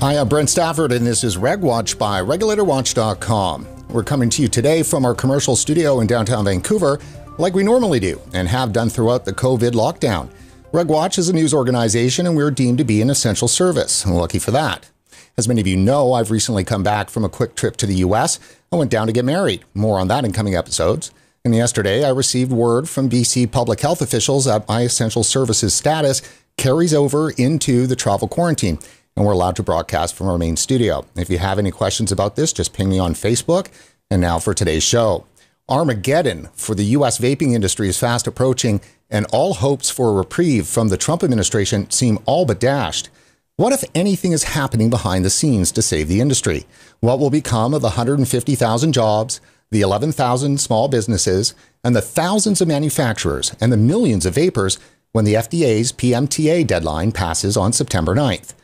Hi, I'm Brent Stafford, and this is RegWatch by RegulatorWatch.com. We're coming to you today from our commercial studio in downtown Vancouver, like we normally do and have done throughout the COVID lockdown. RegWatch is a news organization, and we're deemed to be an essential service. Lucky for that. As many of you know, I've recently come back from a quick trip to the US. I went down to get married. More on that in coming episodes. And yesterday, I received word from BC public health officials that my essential services status carries over into the travel quarantine and we're allowed to broadcast from our main studio. If you have any questions about this, just ping me on Facebook. And now for today's show. Armageddon for the U.S. vaping industry is fast approaching, and all hopes for a reprieve from the Trump administration seem all but dashed. What, if anything, is happening behind the scenes to save the industry? What will become of the 150,000 jobs, the 11,000 small businesses, and the thousands of manufacturers and the millions of vapers when the FDA's PMTA deadline passes on September 9th?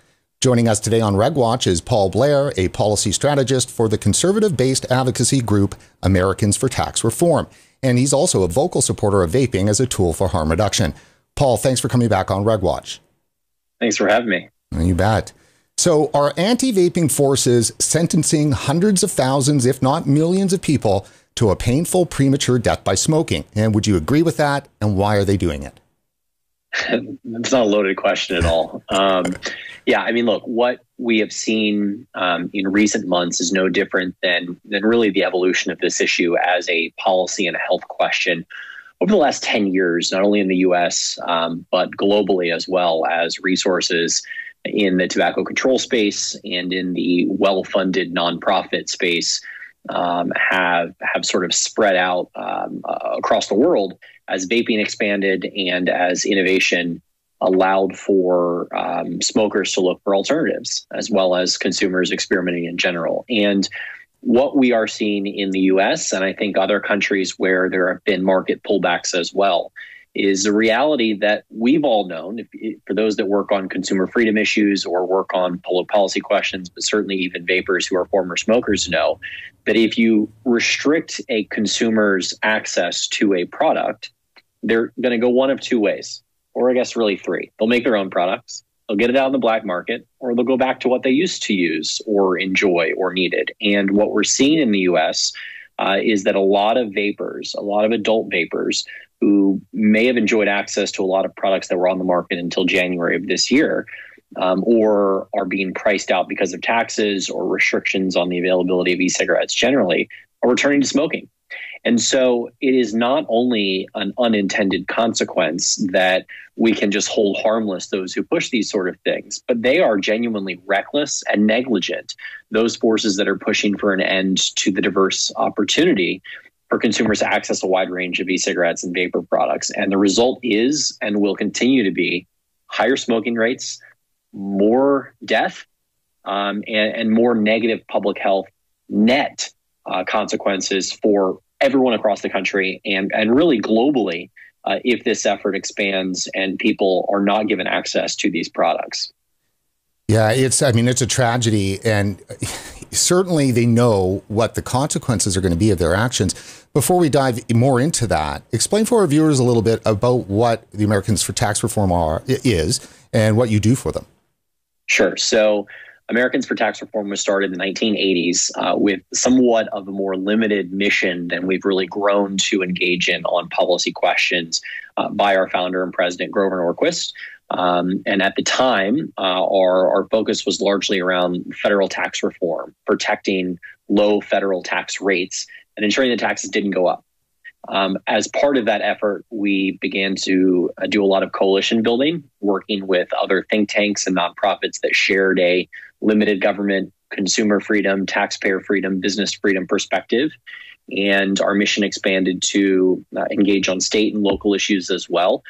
Joining us today on RegWatch is Paul Blair, a policy strategist for the conservative based advocacy group Americans for Tax Reform. And he's also a vocal supporter of vaping as a tool for harm reduction. Paul, thanks for coming back on RegWatch. Thanks for having me. You bet. So, are anti vaping forces sentencing hundreds of thousands, if not millions, of people to a painful premature death by smoking? And would you agree with that? And why are they doing it? It's not a loaded question at all. Um, yeah, I mean, look, what we have seen um, in recent months is no different than than really the evolution of this issue as a policy and a health question over the last 10 years, not only in the US, um, but globally as well as resources in the tobacco control space and in the well funded nonprofit space um, have, have sort of spread out uh, across the world as vaping expanded and as innovation allowed for um, smokers to look for alternatives as well as consumers experimenting in general. And what we are seeing in the US, and I think other countries where there have been market pullbacks as well, is the reality that we've all known, if, for those that work on consumer freedom issues or work on public policy questions, but certainly even vapers who are former smokers know that if you restrict a consumer's access to a product, they're going to go one of two ways or I guess really three. They'll make their own products, they'll get it out in the black market, or they'll go back to what they used to use or enjoy or needed. And what we're seeing in the US uh, is that a lot of vapers, a lot of adult vapers who may have enjoyed access to a lot of products that were on the market until January of this year, um, or are being priced out because of taxes or restrictions on the availability of e cigarettes generally, are returning to smoking. And so it is not only an unintended consequence that we can just hold harmless those who push these sort of things, but they are genuinely reckless and negligent, those forces that are pushing for an end to the diverse opportunity for consumers to access a wide range of e cigarettes and vapor products. And the result is and will continue to be higher smoking rates, more death, um, and, and, more negative public health net uh, consequences for everyone across the country and, and really globally uh, if this effort expands and people are not given access to these products. Yeah, it's, I mean, it's a tragedy. And certainly they know what the consequences are going to be of their actions. Before we dive more into that, explain for our viewers a little bit about what the Americans for Tax Reform are, is and what you do for them. Sure. So, Americans for Tax Reform was started in the 1980s uh, with somewhat of a more limited mission than we've really grown to engage in on policy questions uh, by our founder and president, Grover Norquist. Um, and at the time, uh, our, our focus was largely around federal tax reform, protecting low federal tax rates and ensuring the taxes didn't go up. Um, as part of that effort, we began to uh, do a lot of coalition building, working with other think tanks and nonprofits that shared a limited government, consumer freedom, taxpayer freedom, business freedom perspective. And our mission expanded to uh, engage on state and local issues as well.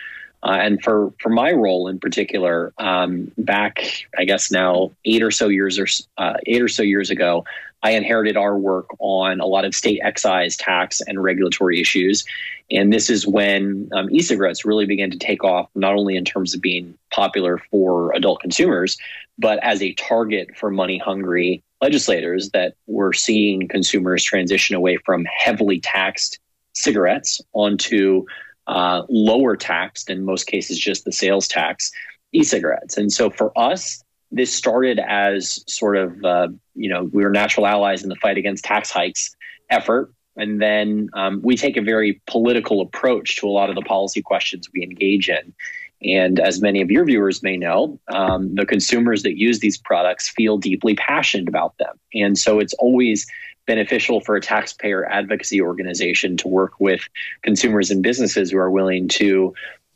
Uh, and for, for my role in particular, um, back I guess now eight or so years or uh, eight or so years ago, I inherited our work on a lot of state excise tax and regulatory issues. And this is when um, e cigarettes really began to take off, not only in terms of being popular for adult consumers, but as a target for money hungry legislators that were seeing consumers transition away from heavily taxed cigarettes onto uh, lower taxed, in most cases, just the sales tax e cigarettes. And so for us, this started as sort of, uh, you know, we were natural allies in the fight against tax hikes effort. And then um, we take a very political approach to a lot of the policy questions we engage in. And as many of your viewers may know, um, the consumers that use these products feel deeply passionate about them. And so it's always beneficial for a taxpayer advocacy organization to work with consumers and businesses who are willing to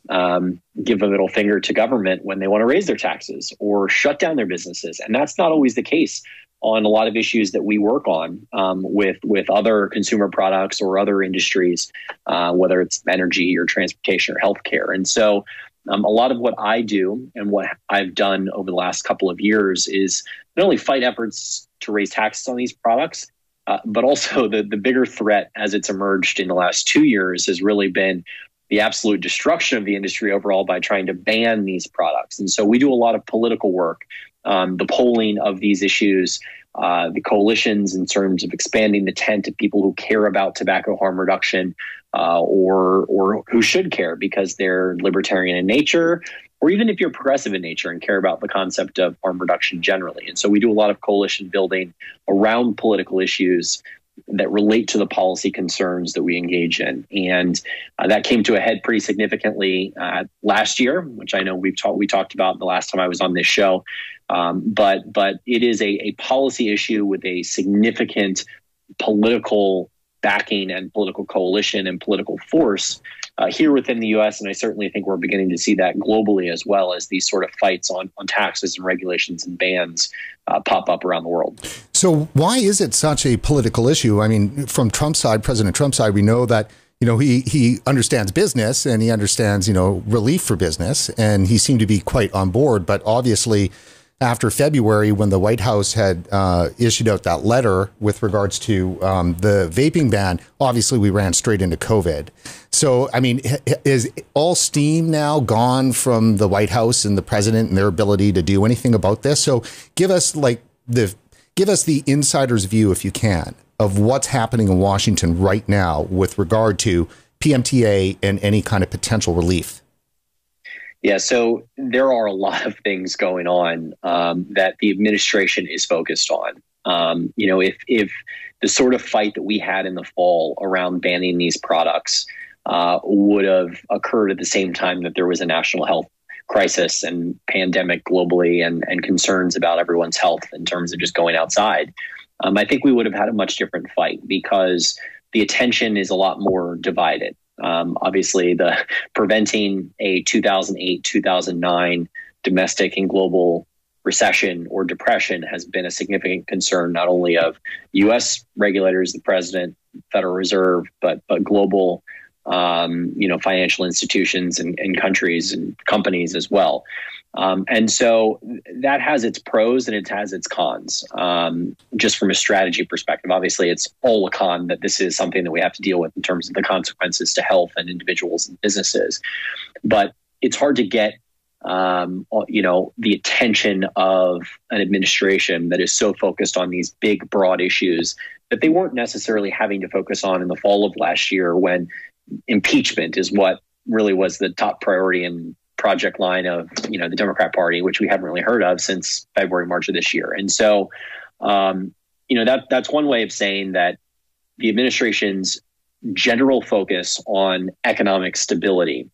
um, give a middle finger to government when they want to raise their taxes or shut down their businesses. And that's not always the case on a lot of issues that we work on um, with with other consumer products or other industries, uh, whether it's energy or transportation or healthcare. And so, um, a lot of what I do and what I've done over the last couple of years is not only fight efforts to raise taxes on these products, uh, but also the the bigger threat as it's emerged in the last two years has really been the absolute destruction of the industry overall by trying to ban these products. And so we do a lot of political work, um, the polling of these issues, uh, the coalitions in terms of expanding the tent of people who care about tobacco harm reduction uh, or or who should care because they're libertarian in nature, or even if you're progressive in nature and care about the concept of harm reduction generally. And so we do a lot of coalition building around political issues that relate to the policy concerns that we engage in. And uh, that came to a head pretty significantly uh, last year, which I know we've talked we talked about the last time I was on this show. Um, but but it is a, a policy issue with a significant political backing and political coalition and political force uh, here within the U.S. And I certainly think we're beginning to see that globally as well as these sort of fights on on taxes and regulations and bans uh, pop up around the world. So why is it such a political issue? I mean, from Trump's side, President Trump's side, we know that you know he he understands business and he understands you know relief for business, and he seemed to be quite on board. But obviously after February when the White House had uh, issued out that letter with regards to um, the vaping ban, obviously we ran straight into COVID. So, I mean, is all steam now gone from the White House and the president and their ability to do anything about this? So, give us like the give us the insider's view, if you can, of what's happening in Washington right now with regard to PMTA and any kind of potential relief. Yeah, so there are a lot of things going on um, that the administration is focused on. Um, you know, if if the sort of fight that we had in the fall around banning these products uh, would have occurred at the same time that there was a national health crisis and pandemic globally and, and concerns about everyone's health in terms of just going outside, um, I think we would have had a much different fight because the attention is a lot more divided. Um, obviously, the preventing a 2008 2009 domestic and global recession or depression has been a significant concern not only of U.S. regulators, the president, Federal Reserve, but but global, um, you know, financial institutions and, and countries and companies as well. Um, and so that has its pros and it has its cons. Um, just from a strategy perspective, obviously, it's all a con that this is something that we have to deal with in terms of the consequences to health and individuals and businesses. But it's hard to get, um, you know, the attention of an administration that is so focused on these big, broad issues that they weren't necessarily having to focus on in the fall of last year when impeachment is what really was the top priority and project line of you know the Democrat Party, which we haven't really heard of since February, March of this year. And so, um, you know that that's one way of saying that the administration's general focus on economic stability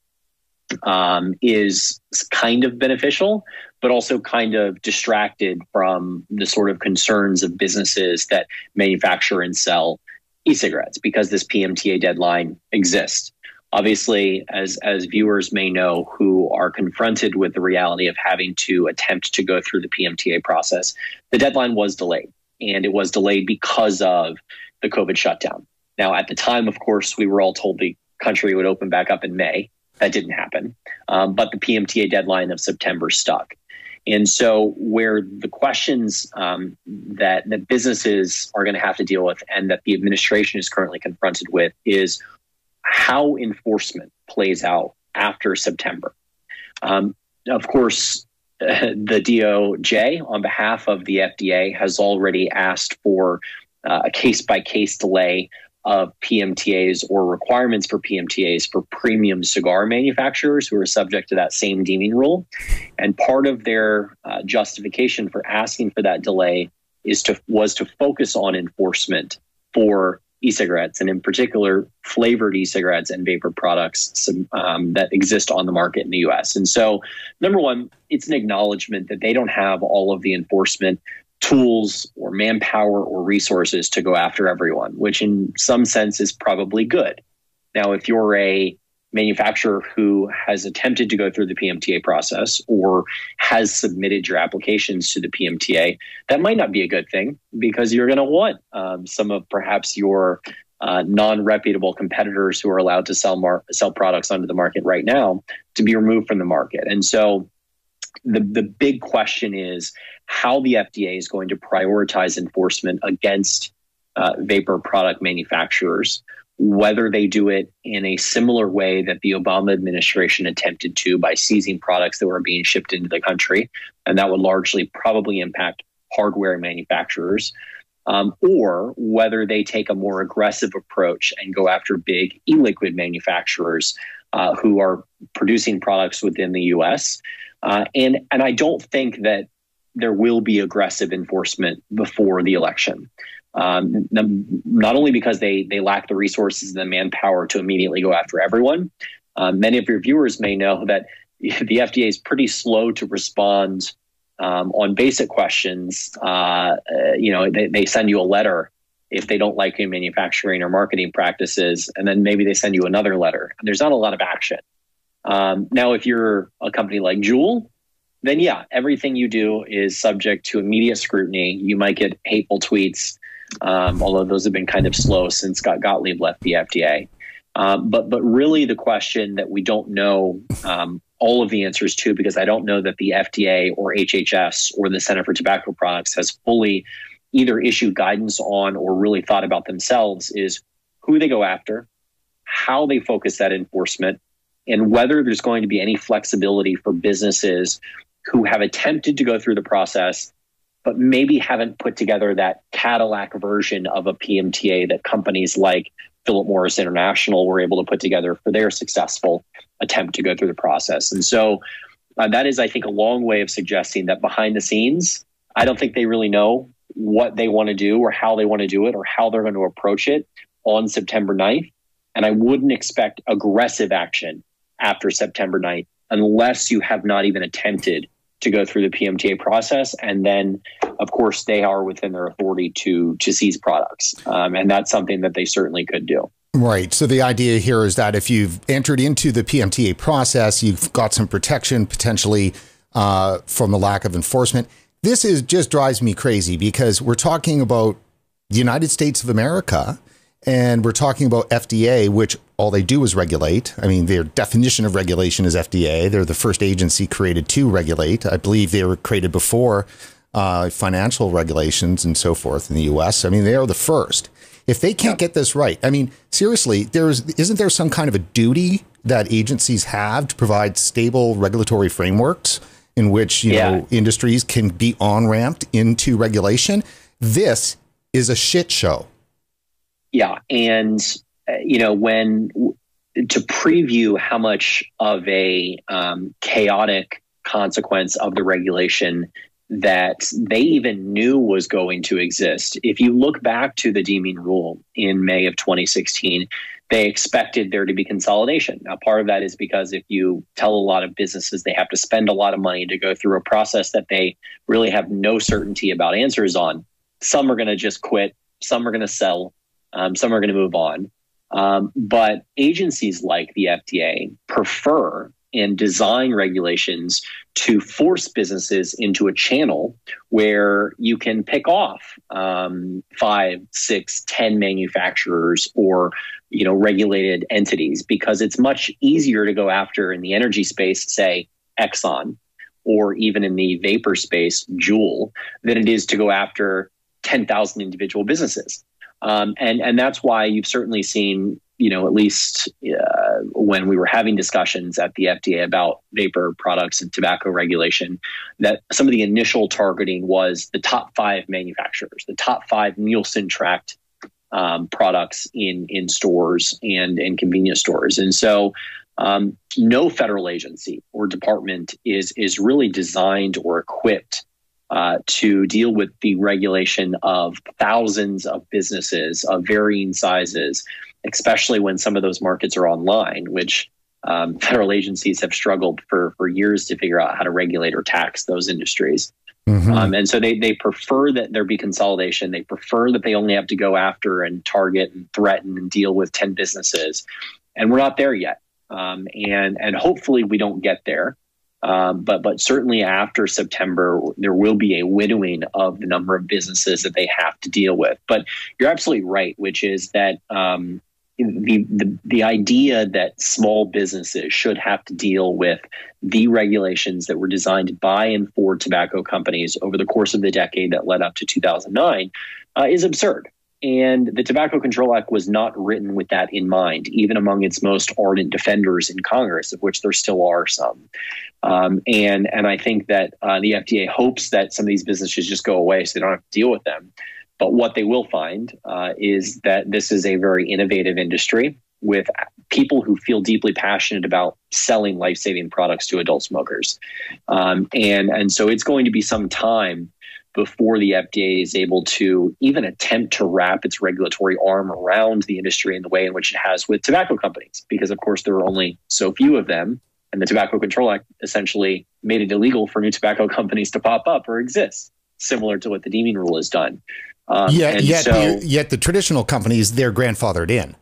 um, is kind of beneficial, but also kind of distracted from the sort of concerns of businesses that manufacture and sell e-cigarettes because this PMTA deadline exists. Obviously as as viewers may know who are confronted with the reality of having to attempt to go through the PMTA process the deadline was delayed and it was delayed because of the covid shutdown. Now at the time of course we were all told the country would open back up in may. That didn't happen. Um, but the PMTA deadline of september stuck and so where the questions um, that that businesses are going to have to deal with and that the administration is currently confronted with is how enforcement plays out after September. Um, of course, the DOJ, on behalf of the FDA, has already asked for uh, a case by case delay of PMTAs or requirements for PMTAs for premium cigar manufacturers who are subject to that same deeming rule. And part of their uh, justification for asking for that delay is to was to focus on enforcement for e-cigarettes and in particular flavored e-cigarettes and vapor products um, that exist on the market in the US. And so number one, it's an acknowledgement that they don't have all of the enforcement tools or manpower or resources to go after everyone, which in some sense is probably good. Now, if you're a manufacturer who has attempted to go through the PMTA process or has submitted your applications to the PMTA, that might not be a good thing because you're going to want um, some of perhaps your uh, non-reputable competitors who are allowed to sell mar- sell products onto the market right now to be removed from the market. And so the, the big question is how the FDA is going to prioritize enforcement against uh, vapor product manufacturers, whether they do it in a similar way that the Obama administration attempted to by seizing products that were being shipped into the country, and that would largely probably impact hardware manufacturers, um, or whether they take a more aggressive approach and go after big e liquid manufacturers uh, who are producing products within the US uh, and and I don't think that there will be aggressive enforcement before the election. Um, not only because they they lack the resources and the manpower to immediately go after everyone. Uh, many of your viewers may know that the FDA is pretty slow to respond um, on basic questions. Uh, uh, you know, they, they send you a letter if they don't like your manufacturing or marketing practices, and then maybe they send you another letter. There's not a lot of action. Um, now, if you're a company like Juul, then yeah, everything you do is subject to immediate scrutiny. You might get hateful tweets, um, although those have been kind of slow since Scott Gottlieb left the FDA. Um, but but really, the question that we don't know um, all of the answers to, because I don't know that the FDA or HHS or the Center for Tobacco Products has fully either issue guidance on or really thought about themselves, is who they go after, how they focus that enforcement, and whether there's going to be any flexibility for businesses who have attempted to go through the process but maybe haven't put together that Cadillac version of a PMTA that companies like Philip Morris International were able to put together for their successful attempt to go through the process. And so uh, that is, I think, a long way of suggesting that behind the scenes, I don't think they really know what they want to do or how they want to do it or how they're going to approach it on September 9th. And I wouldn't expect aggressive action after September 9th unless you have not even attempted to go through the PMTA process. And then, of course, they are within their authority to to seize products, um, and that's something that they certainly could do. Right. So the idea here is that if you've entered into the PMTA process, you've got some protection potentially uh, from the lack of enforcement. This is just drives me crazy because we're talking about the United States of America and we're talking about FDA, which all they do is regulate. I mean, their definition of regulation is FDA. They're the first agency created to regulate. I believe they were created before uh, financial regulations and so forth in the US. I mean, they are the first. If they can't get this right, I mean, seriously, there's isn't there some kind of a duty that agencies have to provide stable regulatory frameworks in which you yeah. know industries can be on ramped into regulation? This is a shit show. Yeah, and uh, you know when to preview how much of a um, chaotic consequence of the regulation that they even knew was going to exist. If you look back to the deeming rule in May of 2016, they expected there to be consolidation. Now, part of that is because if you tell a lot of businesses they have to spend a lot of money to go through a process that they really have no certainty about answers on, some are going to just quit, some are going to sell, um, some are going to move on. Um, but agencies like the FDA prefer and design regulations to force businesses into a channel where you can pick off um, five, six, ten manufacturers or you know regulated entities because it's much easier to go after in the energy space, say Exxon, or even in the vapor space, Juul, than it is to go after ten thousand individual businesses. Um, and and that's why you've certainly seen, you know, at least uh, when we were having discussions at the FDA about vapor products and tobacco regulation, that some of the initial targeting was the top five manufacturers, the top five Nielsen tracked um, products in in stores and in convenience stores. And so, um, no federal agency or department is is really designed or equipped uh, to deal with the regulation of thousands of businesses of varying sizes, especially when some of those markets are online, which um, federal agencies have struggled for for years to figure out how to regulate or tax those industries. Mm-hmm. Um, and so they, they prefer that there be consolidation. They prefer that they only have to go after and target and threaten and deal with 10 businesses. And we're not there yet. Um, and, and hopefully we don't get there. Um, but but certainly after September, there will be a winnowing of the number of businesses that they have to deal with. But you're absolutely right, which is that um, the, the the idea that small businesses should have to deal with the regulations that were designed by and for tobacco companies over the course of the decade that led up to 2009 uh, is absurd. And the Tobacco Control Act was not written with that in mind, even among its most ardent defenders in Congress, of which there still are some. Um, and and I think that uh, the FDA hopes that some of these businesses just go away, so they don't have to deal with them. But what they will find uh, is that this is a very innovative industry with people who feel deeply passionate about selling life saving products to adult smokers. Um, and, and so it's going to be some time before the FDA is able to even attempt to wrap its regulatory arm around the industry in the way in which it has with tobacco companies, because of course there are only so few of them. And the Tobacco Control Act essentially made it illegal for new tobacco companies to pop up or exist, similar to what the deeming rule has done. Um, yeah, yet, so, yet the traditional companies, they're grandfathered in.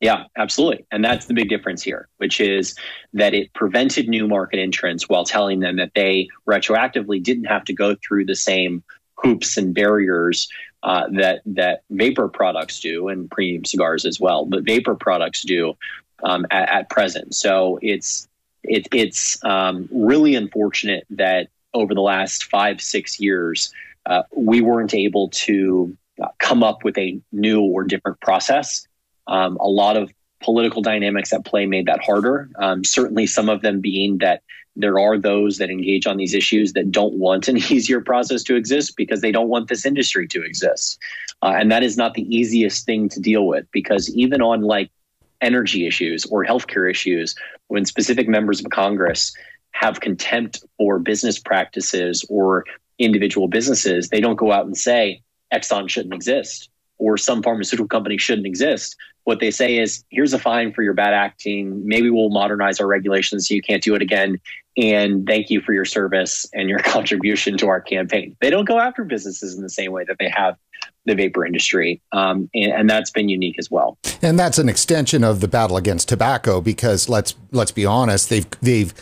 Yeah, absolutely. And that's the big difference here, which is that it prevented new market entrants while telling them that they retroactively didn't have to go through the same hoops and barriers uh, that that vapor products do, and premium cigars as well. But vapor products do um, at, at, present. So it's it, it's um, really unfortunate that over the last five six years uh, we weren't able to uh, come up with a new or different process. Um, a lot of political dynamics at play made that harder. Um, certainly, some of them being that there are those that engage on these issues that don't want an easier process to exist because they don't want this industry to exist. Uh, and that is not the easiest thing to deal with because even on like energy issues or healthcare issues, when specific members of Congress have contempt for business practices or individual businesses, they don't go out and say Exxon shouldn't exist or some pharmaceutical company shouldn't exist. What they say is, here's a fine for your bad acting. Maybe we'll modernize our regulations so you can't do it again. And thank you for your service and your contribution to our campaign. They don't go after businesses in the same way that they have the vapor industry, um, and, and, that's been unique as well. And that's an extension of the battle against tobacco, because let's let's be honest, they've they've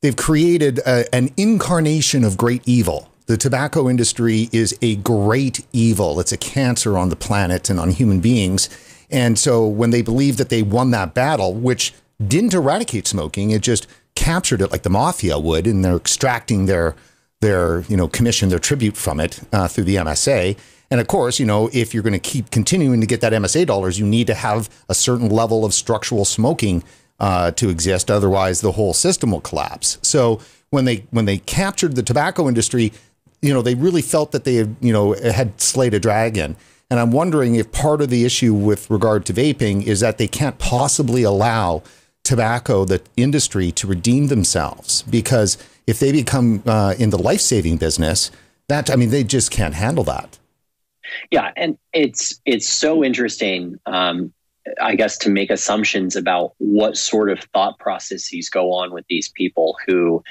they've created a, an incarnation of great evil the tobacco industry is a great evil. It's a cancer on the planet and on human beings. And so when they believe that they won that battle, which didn't eradicate smoking, it just captured it like the mafia would, and they're extracting their their you know commission, their tribute from it uh, through the MSA. And of course, you know, if you're going to keep continuing to get that MSA dollars, you need to have a certain level of structural smoking uh, to exist. Otherwise, the whole system will collapse. So when they when they captured the tobacco industry, you know, they really felt that they had, you know, had slayed a dragon. And I'm wondering if part of the issue with regard to vaping is that they can't possibly allow tobacco, the industry, to redeem themselves because if they become uh, in the life saving business, that I mean, they just can't handle that. Yeah, and it's it's so interesting. Um, I guess to make assumptions about what sort of thought processes go on with these people who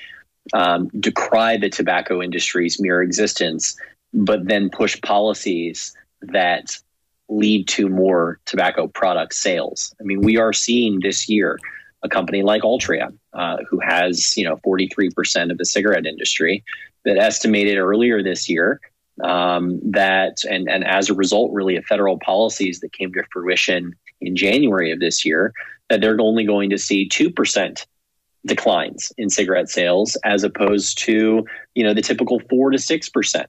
um, decry the tobacco industry's mere existence, but then push policies that lead to more tobacco product sales. I mean, we are seeing this year a company like Altria, uh, who has you know 43% of the cigarette industry, that estimated earlier this year um, that, and and as a result, really, of federal policies that came to fruition in January of this year, that they're only going to see two percent declines in cigarette sales as opposed to you know the typical four to six percent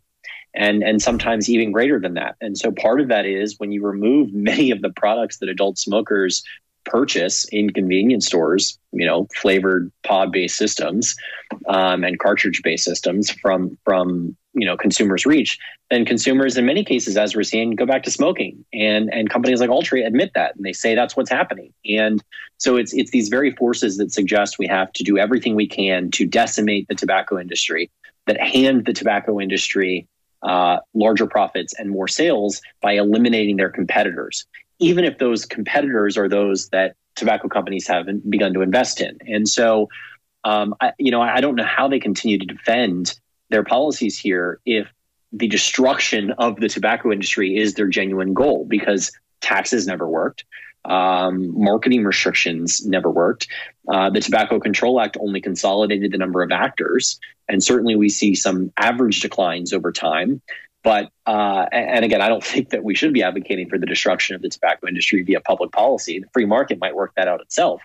and and sometimes even greater than that. And so part of that is when you remove many of the products that adult smokers purchase in convenience stores, you know, flavored pod-based systems um, and cartridge-based systems from from you know consumers reach, then consumers in many cases, as we're seeing, go back to smoking. And and companies like Altria admit that and they say that's what's happening. And so it's it's these very forces that suggest we have to do everything we can to decimate the tobacco industry, that hand the tobacco industry uh, larger profits and more sales by eliminating their competitors, even if those competitors are those that tobacco companies have begun to invest in. And so, um, I, you know, I don't know how they continue to defend their policies here if the destruction of the tobacco industry is their genuine goal because taxes never worked. Um, marketing restrictions never worked. Uh, the Tobacco Control Act only consolidated the number of actors, and certainly we see some average declines over time. But uh, and again, I don't think that we should be advocating for the destruction of the tobacco industry via public policy. The free market might work that out itself.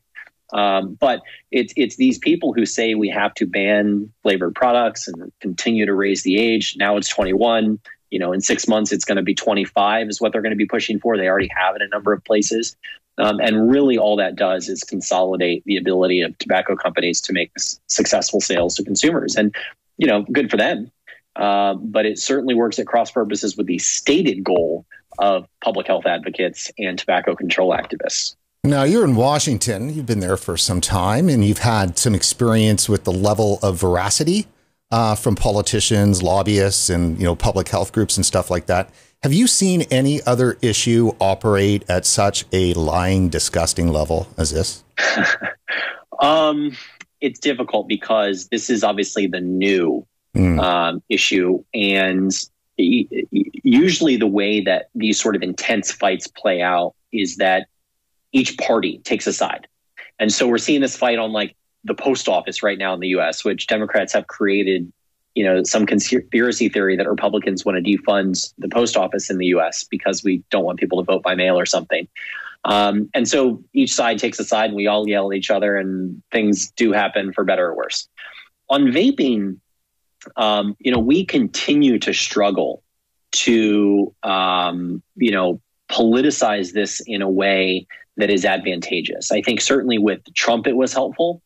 Um, but it's it's these people who say we have to ban flavored products and continue to raise the age. Now it's 21. You know, in six months it's going to be 25 is what they're going to be pushing for. They already have it in a number of places, um, and really all that does is consolidate the ability of tobacco companies to make successful sales to consumers. And you know, good for them. Uh, but it certainly works at cross purposes with the stated goal of public health advocates and tobacco control activists. Now, you're in Washington. You've been there for some time and you've had some experience with the level of veracity uh, from politicians, lobbyists, and you know public health groups and stuff like that. Have you seen any other issue operate at such a lying, disgusting level as this? um, it's difficult because this is obviously the new mm. um, issue, and usually the way that these sort of intense fights play out is that each party takes a side. And so we're seeing this fight on like the post office right now in the US, which Democrats have created, you know, some conspiracy theory that Republicans want to defund the post office in the US because we don't want people to vote by mail or something. Um, and so each side takes a side and we all yell at each other and things do happen for better or worse. On vaping, um, you know, we continue to struggle to, um, you know, politicize this in a way that is advantageous. I think certainly with Trump it was helpful,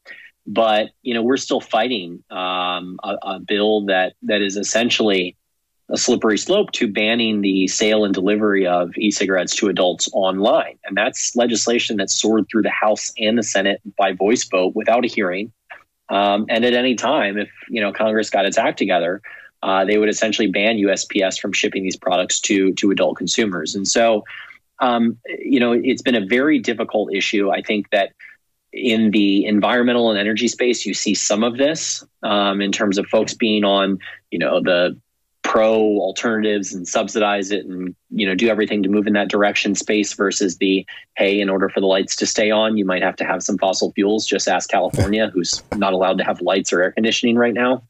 but you know we're still fighting um, a, a, bill that that is essentially a slippery slope to banning the sale and delivery of e-cigarettes to adults online, and that's legislation that soared through the House and the Senate by voice vote without a hearing. Um, and at any time, if you know Congress got its act together, uh, they would essentially ban USPS from shipping these products to to adult consumers. And so, um, you know, it's been a very difficult issue. I think that in the environmental and energy space, you see some of this um, in terms of folks being on, you know, the pro alternatives and subsidize it and you know do everything to move in that direction space versus the hey in order for the lights to stay on you might have to have some fossil fuels. Just ask california who's not allowed to have lights or air conditioning right now.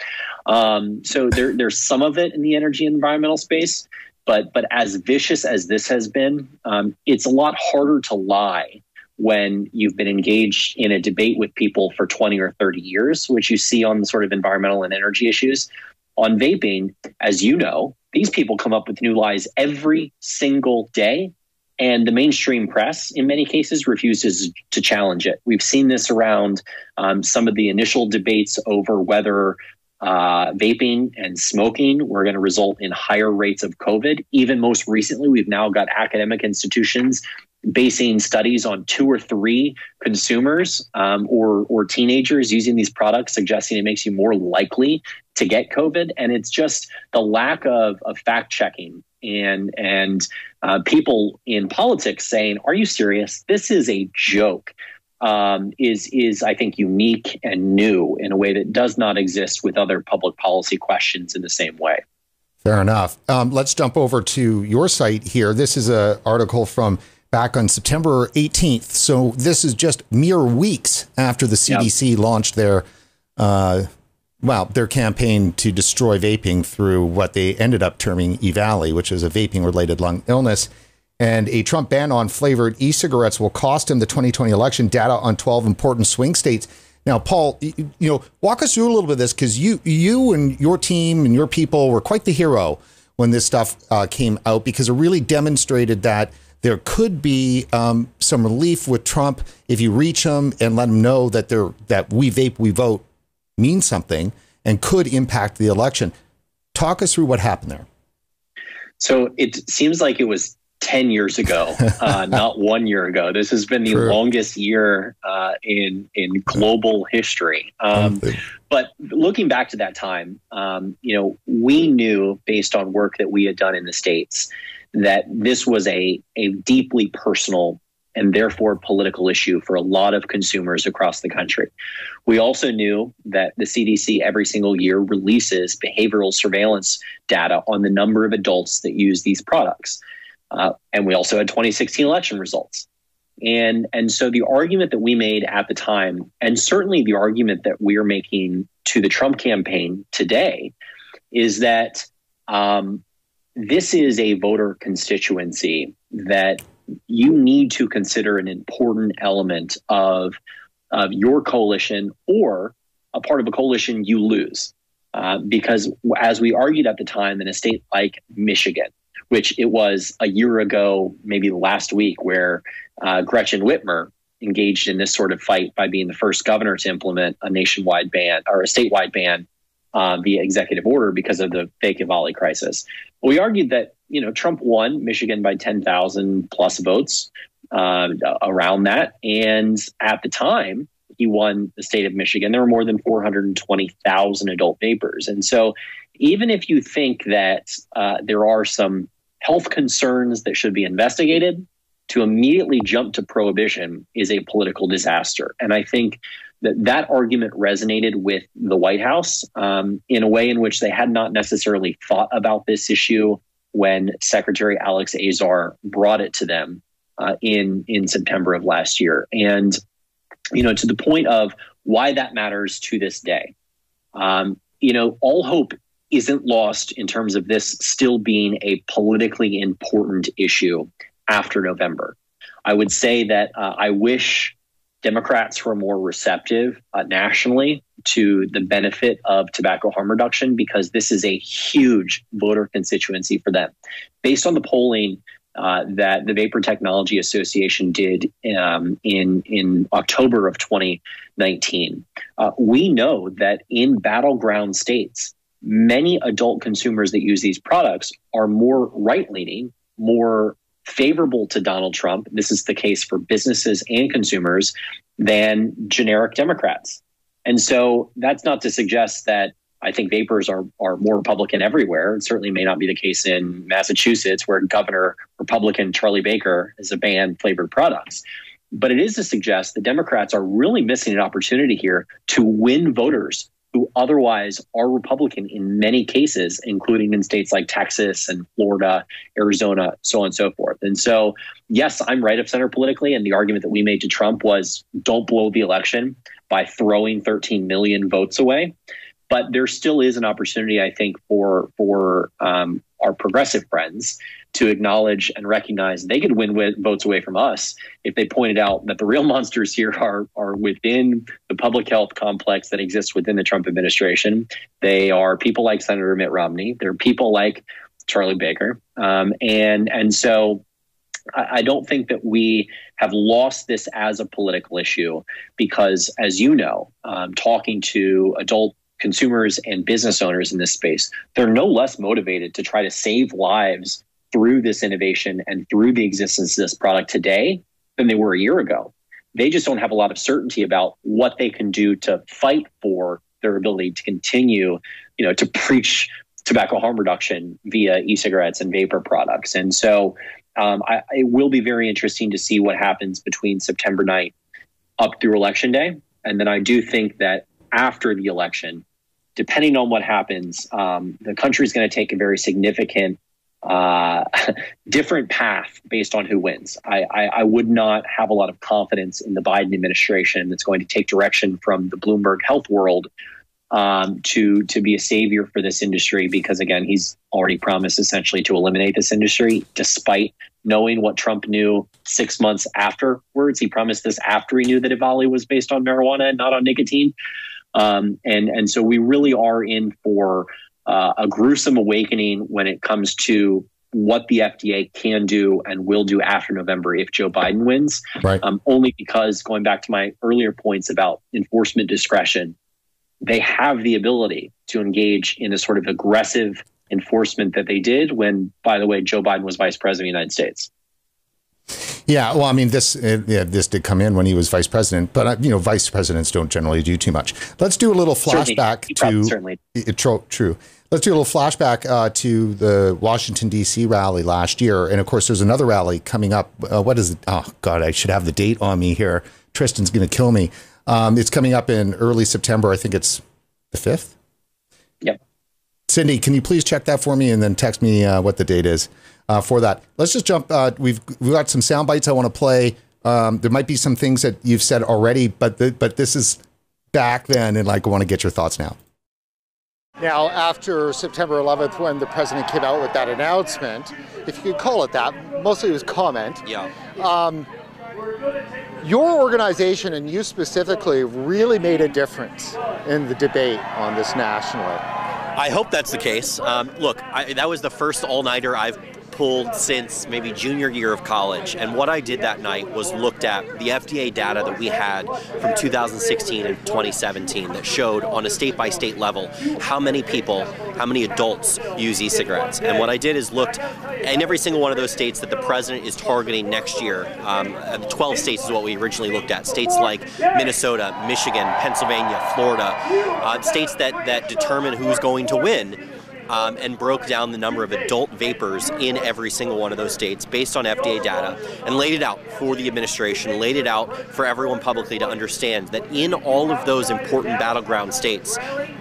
Um, so there, there's some of it in the energy and environmental space but but as vicious as this has been um, it's a lot harder to lie when you've been engaged in a debate with people for 20 or 30 years which you see on the sort of environmental and energy issues on vaping, as you know, these people come up with new lies every single day. And the mainstream press, in many cases, refuses to challenge it. We've seen this around um, some of the initial debates over whether uh, vaping and smoking were going to result in higher rates of COVID. Even most recently, we've now got academic institutions basing studies on two or three consumers um, or or teenagers using these products, suggesting it makes you more likely to get COVID. And it's just the lack of, of fact checking and and uh, people in politics saying, "Are you serious? This is a joke." Um, is is I think unique and new in a way that does not exist with other public policy questions in the same way. Fair enough. Um, let's jump over to your site here. This is an article from back on September 18th. So this is just mere weeks after the CDC yep. launched their, uh, well, their campaign to destroy vaping through what they ended up terming EVALI, which is a vaping related lung illness. And a Trump ban on flavored e cigarettes will cost him the 2020 election data on 12 important swing states. Now, Paul, you know, walk us through a little bit of this because you, you and your team and your people were quite the hero when this stuff uh, came out because it really demonstrated that there could be um, some relief with Trump if you reach him and let him know that they're that we vape, we vote means something and could impact the election. Talk us through what happened there. So it seems like it was 10 years ago, uh, not one year ago. This has been the True. longest year uh, in in global history. Um, but looking back to that time, um, you know, we knew based on work that we had done in the states that this was a a deeply personal and therefore political issue for a lot of consumers across the country. We also knew that the CDC every single year releases behavioral surveillance data on the number of adults that use these products. Uh, and we also had 2016 election results. And, and so the argument that we made at the time, and certainly the argument that we're making to the Trump campaign today, is that um, this is a voter constituency that you need to consider an important element of, of your coalition or a part of a coalition you lose. Uh, because as we argued at the time in a state like Michigan, which it was a year ago, maybe last week, where uh, Gretchen Whitmer engaged in this sort of fight by being the first governor to implement a nationwide ban or a statewide ban uh, via executive order because of the fake EVALI crisis. We argued that you know Trump won Michigan by ten thousand plus votes uh, around that, and at the time he won the state of Michigan, there were more than four hundred and twenty thousand adult vapers, and so even if you think that uh, there are some health concerns that should be investigated to immediately jump to prohibition is a political disaster. And I think that that argument resonated with the White House um, in a way in which they had not necessarily thought about this issue when Secretary Alex Azar brought it to them uh, in in September of last year. And you know, to the point of why that matters to this day. Um, you know, all hope isn't lost in terms of this still being a politically important issue after November. I would say that uh, I wish Democrats were more receptive uh, nationally to the benefit of tobacco harm reduction because this is a huge voter constituency for them. Based on the polling uh, that the Vapor Technology Association did um, in in October of 2019, uh, we know that in battleground states, many adult consumers that use these products are more right leaning, more favorable to Donald Trump. This is the case for businesses and consumers than generic Democrats. And so that's not to suggest that I think vapers are, are more Republican everywhere. It certainly may not be the case in Massachusetts, where Governor Republican Charlie Baker has banned flavored products. But it is to suggest that Democrats are really missing an opportunity here to win voters who otherwise are Republican in many cases, including in states like Texas and Florida, Arizona, so on and so forth. And so, yes, I'm right of center politically. And the argument that we made to Trump was don't blow the election by throwing 13 million votes away. But there still is an opportunity, I think, for for um, our progressive friends to acknowledge and recognize they could win with votes away from us if they pointed out that the real monsters here are are within the public health complex that exists within the Trump administration. They are people like Senator Mitt Romney. They're people like Charlie Baker, um, and and so. I don't think that we have lost this as a political issue because, as you know, um, talking to adult consumers and business owners in this space, they're no less motivated to try to save lives through this innovation and through the existence of this product today than they were a year ago. They just don't have a lot of certainty about what they can do to fight for their ability to continue, you know, to preach tobacco harm reduction via e-cigarettes and vapor products. And so um, I, it will be very interesting to see what happens between September 9th up through election day. And then I do think that after the election, depending on what happens, um, the country is going to take a very significant uh, different path based on who wins. I, I, I, would not have a lot of confidence in the Biden administration that's going to take direction from the Bloomberg health world um, to to be a savior for this industry because again he's already promised essentially to eliminate this industry despite knowing what Trump knew six months afterwards. He promised this after he knew that EVALI was based on marijuana and not on nicotine. Um, and and so we really are in for uh, a gruesome awakening when it comes to what the FDA can do and will do after November if Joe Biden wins. Right. Um, only because going back to my earlier points about enforcement discretion, they have the ability to engage in a sort of aggressive enforcement that they did when, by the way, Joe Biden was vice president of the United States. Yeah, well, I mean, this uh, yeah, this did come in when he was vice president, but uh, you know, vice presidents don't generally do too much. Let's do a little flashback certainly, to certainly. It, true, true. Let's do a little flashback uh, to the Washington D.C. rally last year, and of course, there's another rally coming up. Uh, what is it? Oh God, I should have the date on me here. Tristan's going to kill me. Um, it's coming up in early September. I think it's the fifth. Yep. Cindy, can you please check that for me and then text me uh, what the date is uh, for that? Let's just jump. Uh, we've we've got some sound bites I want to play. Um, there might be some things that you've said already, but the, but this is back then, and like I want to get your thoughts now. Now, after September 11th, when the president came out with that announcement, if you could call it that, mostly it was comment. Yeah. Um, your organization and you specifically really made a difference in the debate on this nationally. I hope that's the case. Um, look, I, that was the first all nighter I've pulled since maybe junior year of college. And what I did that night was looked at the FDA data that we had from 2016 and 2017 that showed on a state by state level how many people, how many adults use e cigarettes. And what I did is looked in every single one of those states that the president is targeting next year. Um, 12 states is what we originally looked at. States like Minnesota, Michigan, Pennsylvania, Florida, uh, states that, that determine who's going to win um, and broke down the number of adult vapers in every single one of those states based on FDA data and laid it out for the administration, laid it out for everyone publicly to understand that in all of those important battleground states,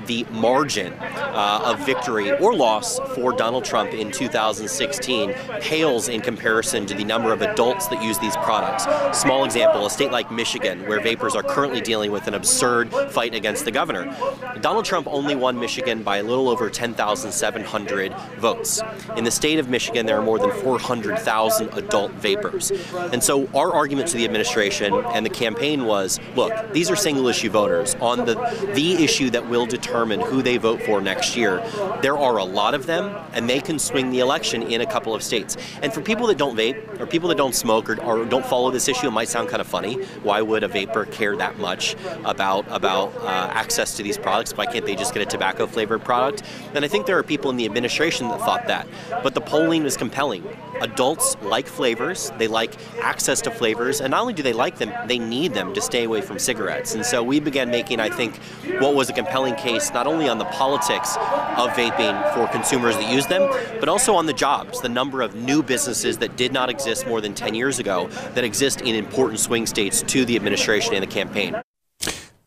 the margin uh, of victory or loss for Donald Trump in 2016 pales in comparison to the number of adults that use these products. Small example, a state like Michigan, where vapers are currently dealing with an absurd fight against the governor. Donald Trump only won Michigan by a little over 10,000 700 votes. In the state of Michigan, there are more than 400,000 adult vapers. And so our argument to the administration and the campaign was, look, these are single issue voters on the the issue that will determine who they vote for next year. There are a lot of them, and they can swing the election in a couple of states. And for people that don't vape or people that don't smoke or, or don't follow this issue, it might sound kind of funny. Why would a vaper care that much about about uh, access to these products? Why can't they just get a tobacco flavored product? And I think there are people in the administration that thought that. But the polling was compelling. Adults like flavors, they like access to flavors, and not only do they like them, they need them to stay away from cigarettes. And so we began making, I think, what was a compelling case not only on the politics of vaping for consumers that use them, but also on the jobs, the number of new businesses that did not exist more than 10 years ago that exist in important swing states to the administration and the campaign.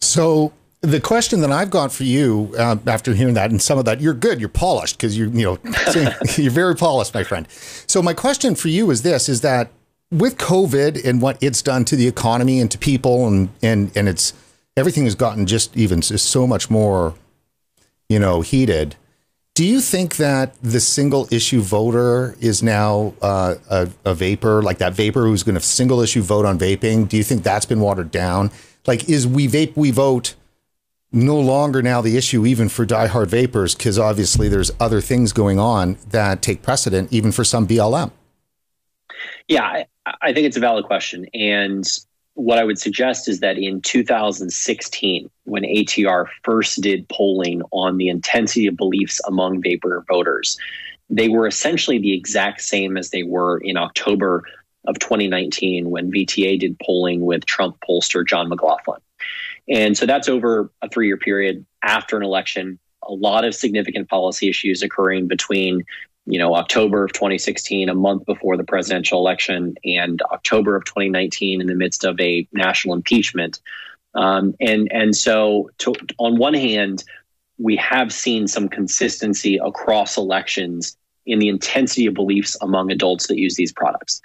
So the question that I've got for you uh, after hearing that and some of that, you're good, you're polished because you you know you're very polished, my friend. So my question for you is this: is that with COVID and what it's done to the economy and to people and and and it's everything has gotten just even so much more, you know, heated. Do you think that the single issue voter is now uh, a, a vaper, like that vaper who's going to single issue vote on vaping? Do you think that's been watered down? Like, is we vape, we vote? No longer now the issue even for diehard vapers because obviously there's other things going on that take precedent even for some BLM. Yeah, I, I think it's a valid question. And what I would suggest is that in 2016, when ATR first did polling on the intensity of beliefs among vaper voters, they were essentially the exact same as they were in October of 2019 when VTA did polling with Trump pollster John McLaughlin. And so that's over a three year period after an election. A lot of significant policy issues occurring between, you know, October of 2016, a month before the presidential election, and October of 2019 in the midst of a national impeachment. Um, and and so, to, on one hand, we have seen some consistency across elections in the intensity of beliefs among adults that use these products.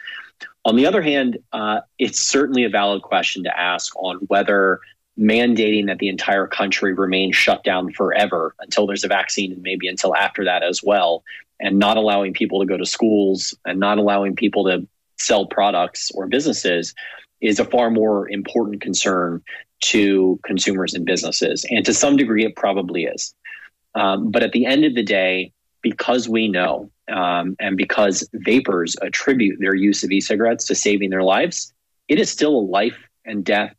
On the other hand, uh, it's certainly a valid question to ask on whether mandating that the entire country remain shut down forever until there's a vaccine and maybe until after that as well, and not allowing people to go to schools and not allowing people to sell products or businesses is a far more important concern to consumers and businesses. And to some degree, it probably is. Um, but at the end of the day, because we know um, and because vapers attribute their use of e-cigarettes to saving their lives, it is still a life and death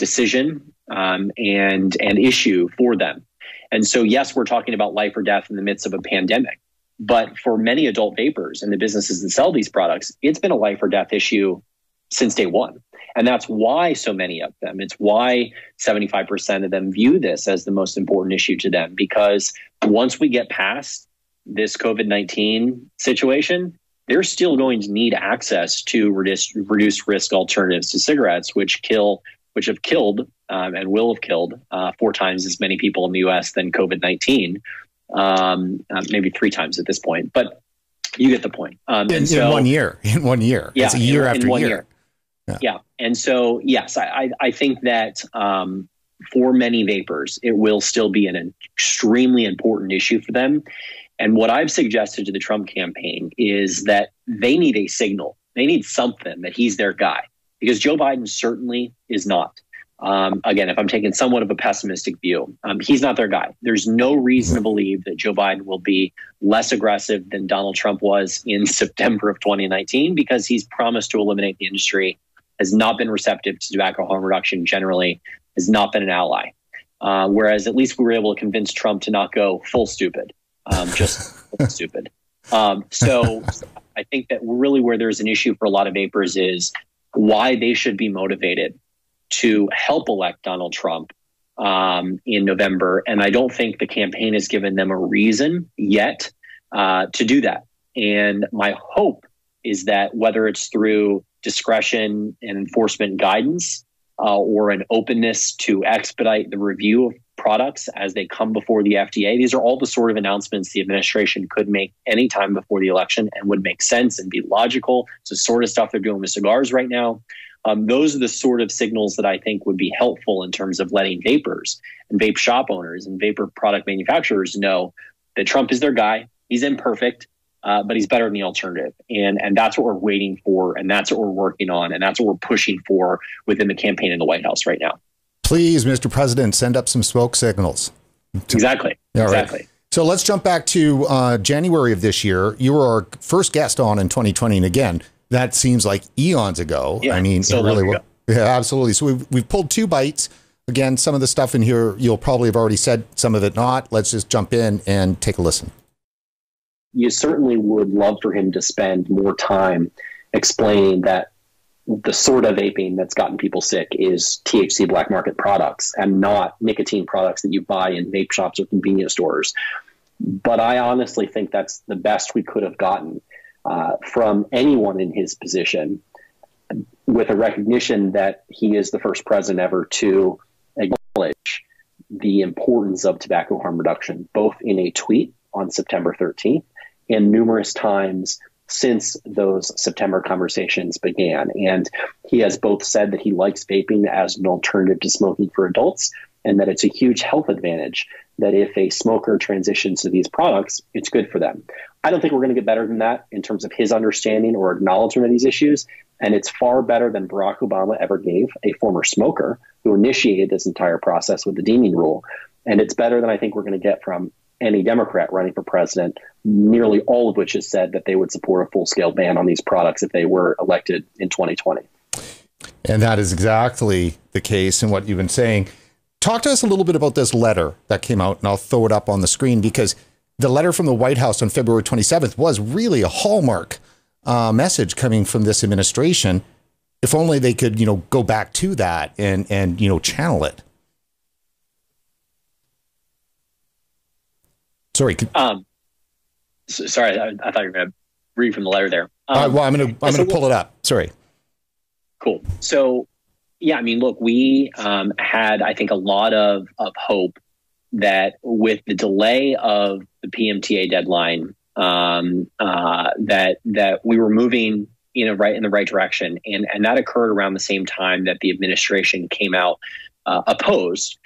decision um, and and issue for them. And so, yes, we're talking about life or death in the midst of a pandemic. But for many adult vapers and the businesses that sell these products, it's been a life or death issue since day one. And that's why so many of them, it's why 75% of them view this as the most important issue to them. Because once we get past this COVID 19 situation, they're still going to need access to reduce, reduced risk alternatives to cigarettes, which kill, which have killed um, and will have killed uh, four times as many people in the U.S. than COVID 19, um, uh, maybe three times at this point. But you get the point. Um, in, so, in, one year, in one year, yeah, it's a year in, after in year. year. Yeah. yeah. And so, yes, I, I think that um, for many vapers, it will still be an extremely important issue for them. And what I've suggested to the Trump campaign is that they need a signal. They need something that he's their guy because Joe Biden certainly is not. Um, again, if I'm taking somewhat of a pessimistic view, um, he's not their guy. There's no reason to believe that Joe Biden will be less aggressive than Donald Trump was in September of 2019 because he's promised to eliminate the industry has not been receptive to tobacco harm reduction generally, has not been an ally. Uh, whereas at least we were able to convince Trump to not go full stupid, um, just stupid. Um, so I think that really where there's an issue for a lot of vapers is why they should be motivated to help elect Donald Trump um, in November. And I don't think the campaign has given them a reason yet uh, to do that. And my hope is that whether it's through discretion and enforcement guidance uh, or an openness to expedite the review of products as they come before the FDA. These are all the sort of announcements the administration could make anytime before the election and would make sense and be logical. It's the sort of stuff they're doing with cigars right now. Um, those are the sort of signals that I think would be helpful in terms of letting vapers and vape shop owners and vapor product manufacturers know that Trump is their guy. He's imperfect uh, but he's better than the alternative. And and that's what we're waiting for, and that's what we're working on, and that's what we're pushing for within the campaign in the White House right now. Please, Mr. President, send up some smoke signals. Exactly. All exactly. Right. So let's jump back to uh, January of this year. You were our first guest on in 2020, and again, that seems like eons ago. Yeah, I mean, so really was. Yeah, absolutely. So we've we've pulled two bites. Again, some of the stuff in here you'll probably have already said, some of it not. Let's just jump in and take a listen you certainly would love for him to spend more time explaining that the sort of vaping that's gotten people sick is THC black market products and not nicotine products that you buy in vape shops or convenience stores. But I honestly think that's the best we could have gotten uh, from anyone in his position with a recognition that he is the first president ever to acknowledge the importance of tobacco harm reduction, both in a tweet on September 13th and numerous times since those September conversations began. And he has both said that he likes vaping as an alternative to smoking for adults and that it's a huge health advantage that if a smoker transitions to these products, it's good for them. I don't think we're going to get better than that in terms of his understanding or acknowledgement of these issues. And it's far better than Barack Obama ever gave a former smoker who initiated this entire process with the deeming rule. And it's better than I think we're going to get from any Democrat running for president, nearly all of which has said that they would support a full scale ban on these products if they were elected in 2020. And that is exactly the case in what you've been saying. Talk to us a little bit about this letter that came out, and I'll throw it up on the screen because the letter from the White House on February 27th was really a hallmark uh, message coming from this administration. If only they could, you know, go back to that and and you know channel it. Sorry. Um, so, sorry, I, I, thought you were going to read from the letter there. Um, uh, well, I'm going to I'm so going to pull it up. Sorry. Cool. So, yeah, I mean, look, we um, had I think a lot of of hope that with the delay of the PMTA deadline, um, uh, that that we were moving in a right in the right direction, and and that occurred around the same time that the administration came out uh, opposed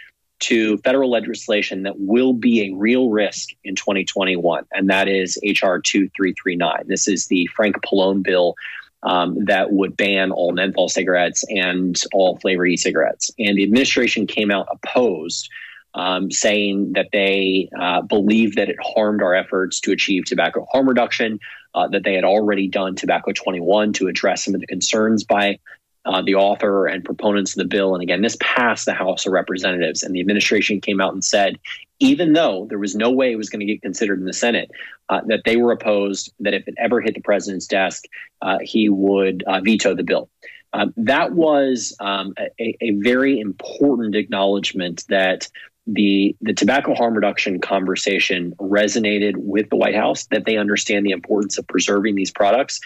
to federal legislation that will be a real risk in 2021, and that is H.R. 2339. This is the Frank Pallone bill um, that would ban all menthol cigarettes and all flavored e cigarettes. And the administration came out opposed um, saying that they uh, believe that it harmed our efforts to achieve tobacco harm reduction, uh, that they had already done Tobacco 21 to address some of the concerns by uh, the author and proponents of the bill. And again, this passed the House of Representatives, and the administration came out and said, even though there was no way it was going to get considered in the Senate, uh, that they were opposed, that if it ever hit the president's desk, uh, he would uh, veto the bill. Um, that was um, a, a, very important acknowledgement that the the tobacco harm reduction conversation resonated with the White House, that they understand the importance of preserving these products,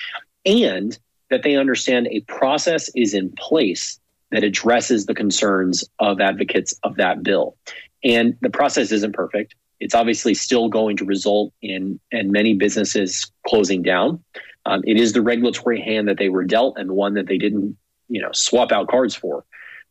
and that they understand a process is in place that addresses the concerns of advocates of that bill. And the process isn't perfect. It's obviously still going to result in, in many businesses closing down. Um, it is the regulatory hand that they were dealt and one that they didn't, you know, swap out cards for.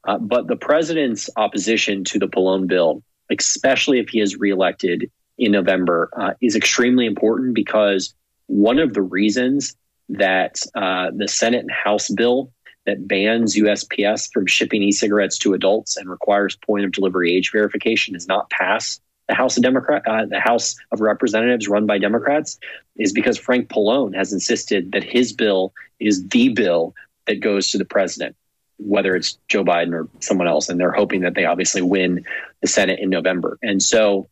Uh, but the president's opposition to the Pallone bill, especially if he is reelected in November, uh, is extremely important because one of the reasons that uh, the Senate and House bill that bans USPS from shipping e-cigarettes to adults and requires point of delivery age verification does not pass the House of Democrat, uh, the House of Representatives run by Democrats, is because Frank Pallone has insisted that his bill is the bill that goes to the president, whether it's Joe Biden or someone else, and they're hoping that they obviously win the Senate in November. And so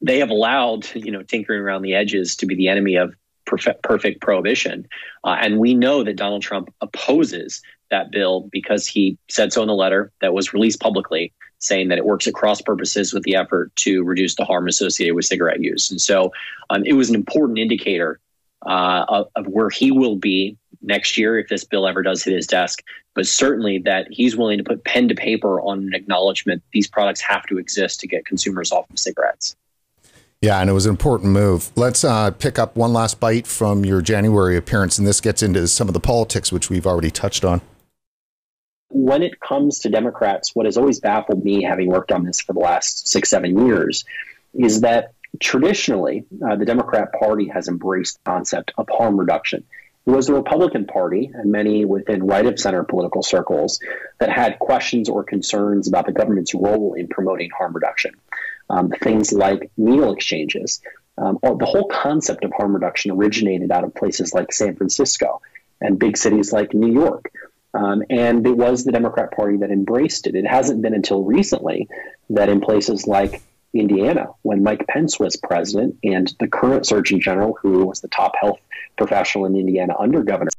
they have allowed, you know, tinkering around the edges to be the enemy of perfect, perfect prohibition. Uh, and we know that Donald Trump opposes that bill because he said so in the letter that was released publicly, saying that it works at cross purposes with the effort to reduce the harm associated with cigarette use. And so um, it was an important indicator uh, of, of, where he will be next year if this bill ever does hit his desk, but certainly that he's willing to put pen to paper on an acknowledgement these products have to exist to get consumers off of cigarettes. Yeah, and it was an important move. Let's uh, pick up one last bite from your January appearance, and this gets into some of the politics, which we've already touched on. When it comes to Democrats, what has always baffled me, having worked on this for the last six, seven years, is that traditionally uh, the Democrat Party has embraced the concept of harm reduction. It was the Republican Party and many within right of center political circles that had questions or concerns about the government's role in promoting harm reduction um, things like needle exchanges. Um, the whole concept of harm reduction originated out of places like San Francisco and big cities like New York. Um, and it was the Democrat Party that embraced it. It hasn't been until recently that in places like Indiana, when Mike Pence was president and the current Surgeon General, who was the top health professional in Indiana under Governor,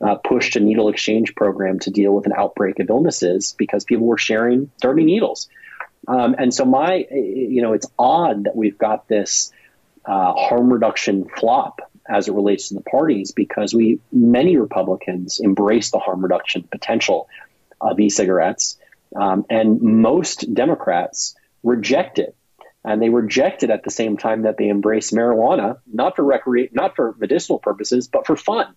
uh, pushed a needle exchange program to deal with an outbreak of illnesses because people were sharing dirty needles. Um, and so my, you know, it's odd that we've got this uh, harm reduction flop as it relates to the parties because we many Republicans embrace the harm reduction potential of e-cigarettes, um, and most Democrats reject it. And they reject it at the same time that they embrace marijuana, not for recreate, not for medicinal purposes, but for fun.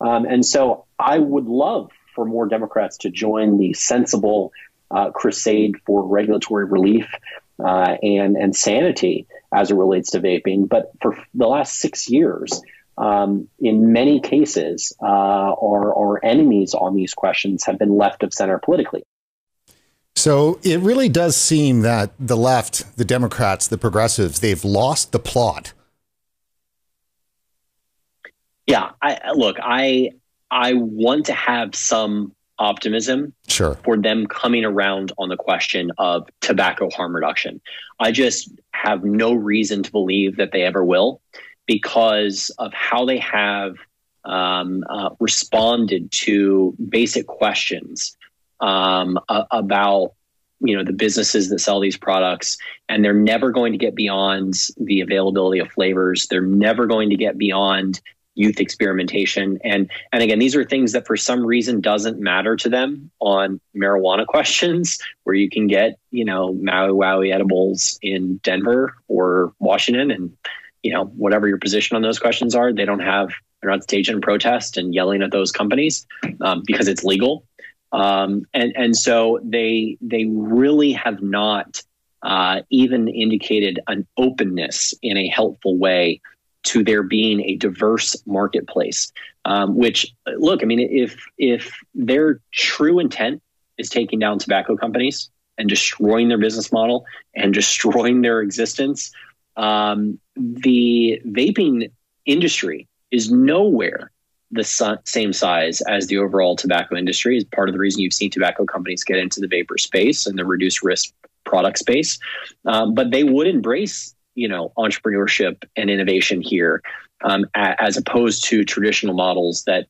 Um, and so I would love for more Democrats to join the sensible uh, crusade for regulatory relief uh, and and sanity as it relates to vaping. But for the last six years, um, in many cases, uh, our, our enemies on these questions have been left of center politically. So it really does seem that the left, the Democrats, the progressives, they've lost the plot. Yeah, I, look, I I want to have some optimism sure. for them coming around on the question of tobacco harm reduction. I just have no reason to believe that they ever will because of how they have um, uh, responded to basic questions um, uh, about you know the businesses that sell these products and they're never going to get beyond the availability of flavors they're never going to get beyond youth experimentation. And and again these are things that for some reason doesn't matter to them on marijuana questions where you can get you know maui wowie edibles in denver or washington and you know whatever your position on those questions are they don't have they're not staging protest and yelling at those companies um, because it's legal. Um, and and so they they really have not uh, even indicated an openness in a helpful way to there being a diverse marketplace. Um, which, look, I mean, if if their true intent is taking down tobacco companies, and destroying their business model and destroying their existence. Um, the vaping industry is nowhere the same size as the overall tobacco industry is part of the reason you've seen tobacco companies get into the vapor space and the reduced risk product space um, but they would embrace you know entrepreneurship and innovation here um, a, as opposed to traditional models that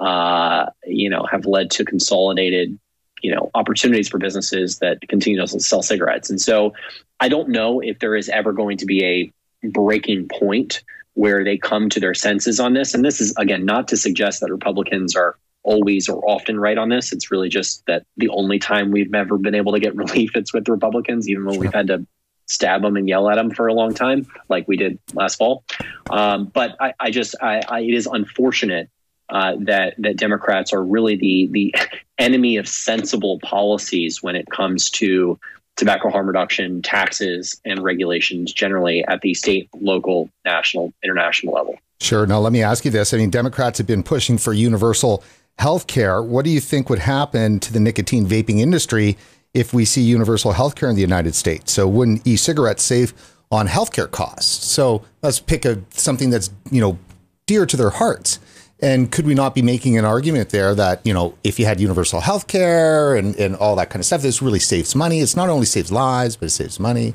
uh, you know have led to consolidated you know opportunities for businesses that continue to sell cigarettes and so i don't know if there is ever going to be a breaking point where they come to their senses on this. And this is, again, not to suggest that Republicans are always or often right on this. It's really just that the only time we've ever been able to get relief, it's with Republicans, even when we've had to stab them and yell at them for a long time, like we did last fall. Um, but I, I just, I, I, it is unfortunate uh, that that Democrats are really the the enemy of sensible policies when it comes to tobacco harm reduction, taxes, and regulations generally at the state, local, national, international level. Sure. Now, let me ask you this. I mean, Democrats have been pushing for universal health care. What do you think would happen to the nicotine vaping industry if we see universal health care in the United States? So, wouldn't e cigarettes save on healthcare costs? So, let's pick a something that's, you know, dear to their hearts. And could we not be making an argument there that, you know, if you had universal health care and, and all that kind of stuff, this really saves money? It's not only saves lives, but it saves money.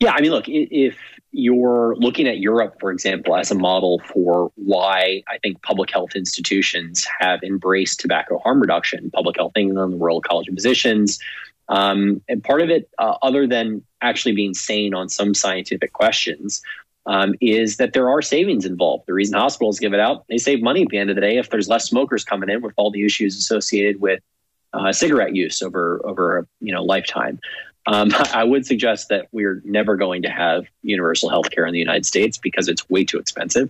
Yeah, I mean, look, if you're looking at Europe, for example, as a model for why I think public health institutions have embraced tobacco harm reduction, Public Health England, the Royal College of Physicians, um, and part of it, uh, other than actually being sane on some scientific questions, um, is that there are savings involved. The reason hospitals give it out, they save money at the end of the day if there's less smokers coming in with all the issues associated with uh, cigarette use over over a you know lifetime. Um, I would suggest that we're never going to have universal health care in the United States because it's way too expensive.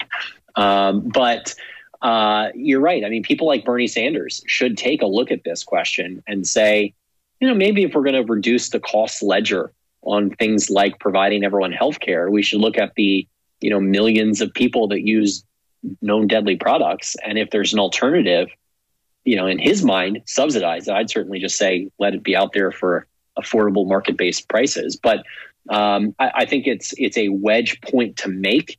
Um, but uh, you're right. I mean, people like Bernie Sanders should take a look at this question and say, you know, maybe if we're going to reduce the cost ledger on things like providing everyone health care, we should look at the you know millions of people that use known deadly products. And if there's an alternative, you know, in his mind, subsidize it. I'd certainly just say let it be out there for affordable market based prices. But um, I, I, think it's it's a wedge point to make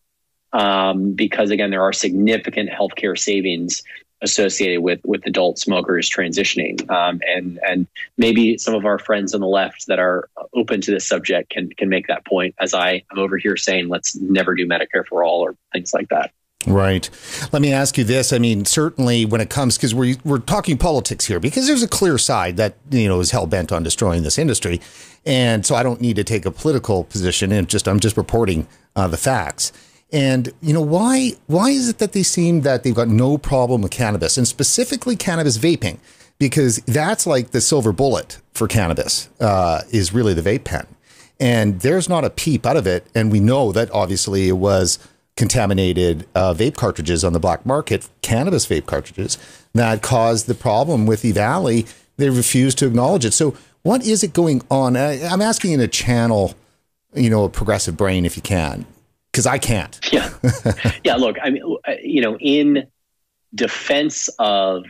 um, because again, there are significant healthcare savings associated with with adult smokers transitioning. Um, and and maybe some of our friends on the left that are open to this subject can can make that point. As I am over here saying, let's never do Medicare for all or things like that. Right. Let me ask you this. I mean, certainly when it comes, because we're, we're talking politics here, because there's a clear side that, you know, is hell bent on destroying this industry. And so I don't need to take a political position and just, I'm just reporting uh, the facts. And you know why? Why is it that they seem that they've got no problem with cannabis and specifically cannabis vaping? Because that's like the silver bullet for cannabis uh, is really the vape pen, and there's not a peep out of it. And we know that obviously it was contaminated uh, vape cartridges on the black market, cannabis vape cartridges that caused the problem with the EVALI. They refused to acknowledge it. So what is it going on? I'm asking in a channel, you know, a progressive brain, if you can because I can't. yeah, yeah. Look, I mean, uh, you know, in defense of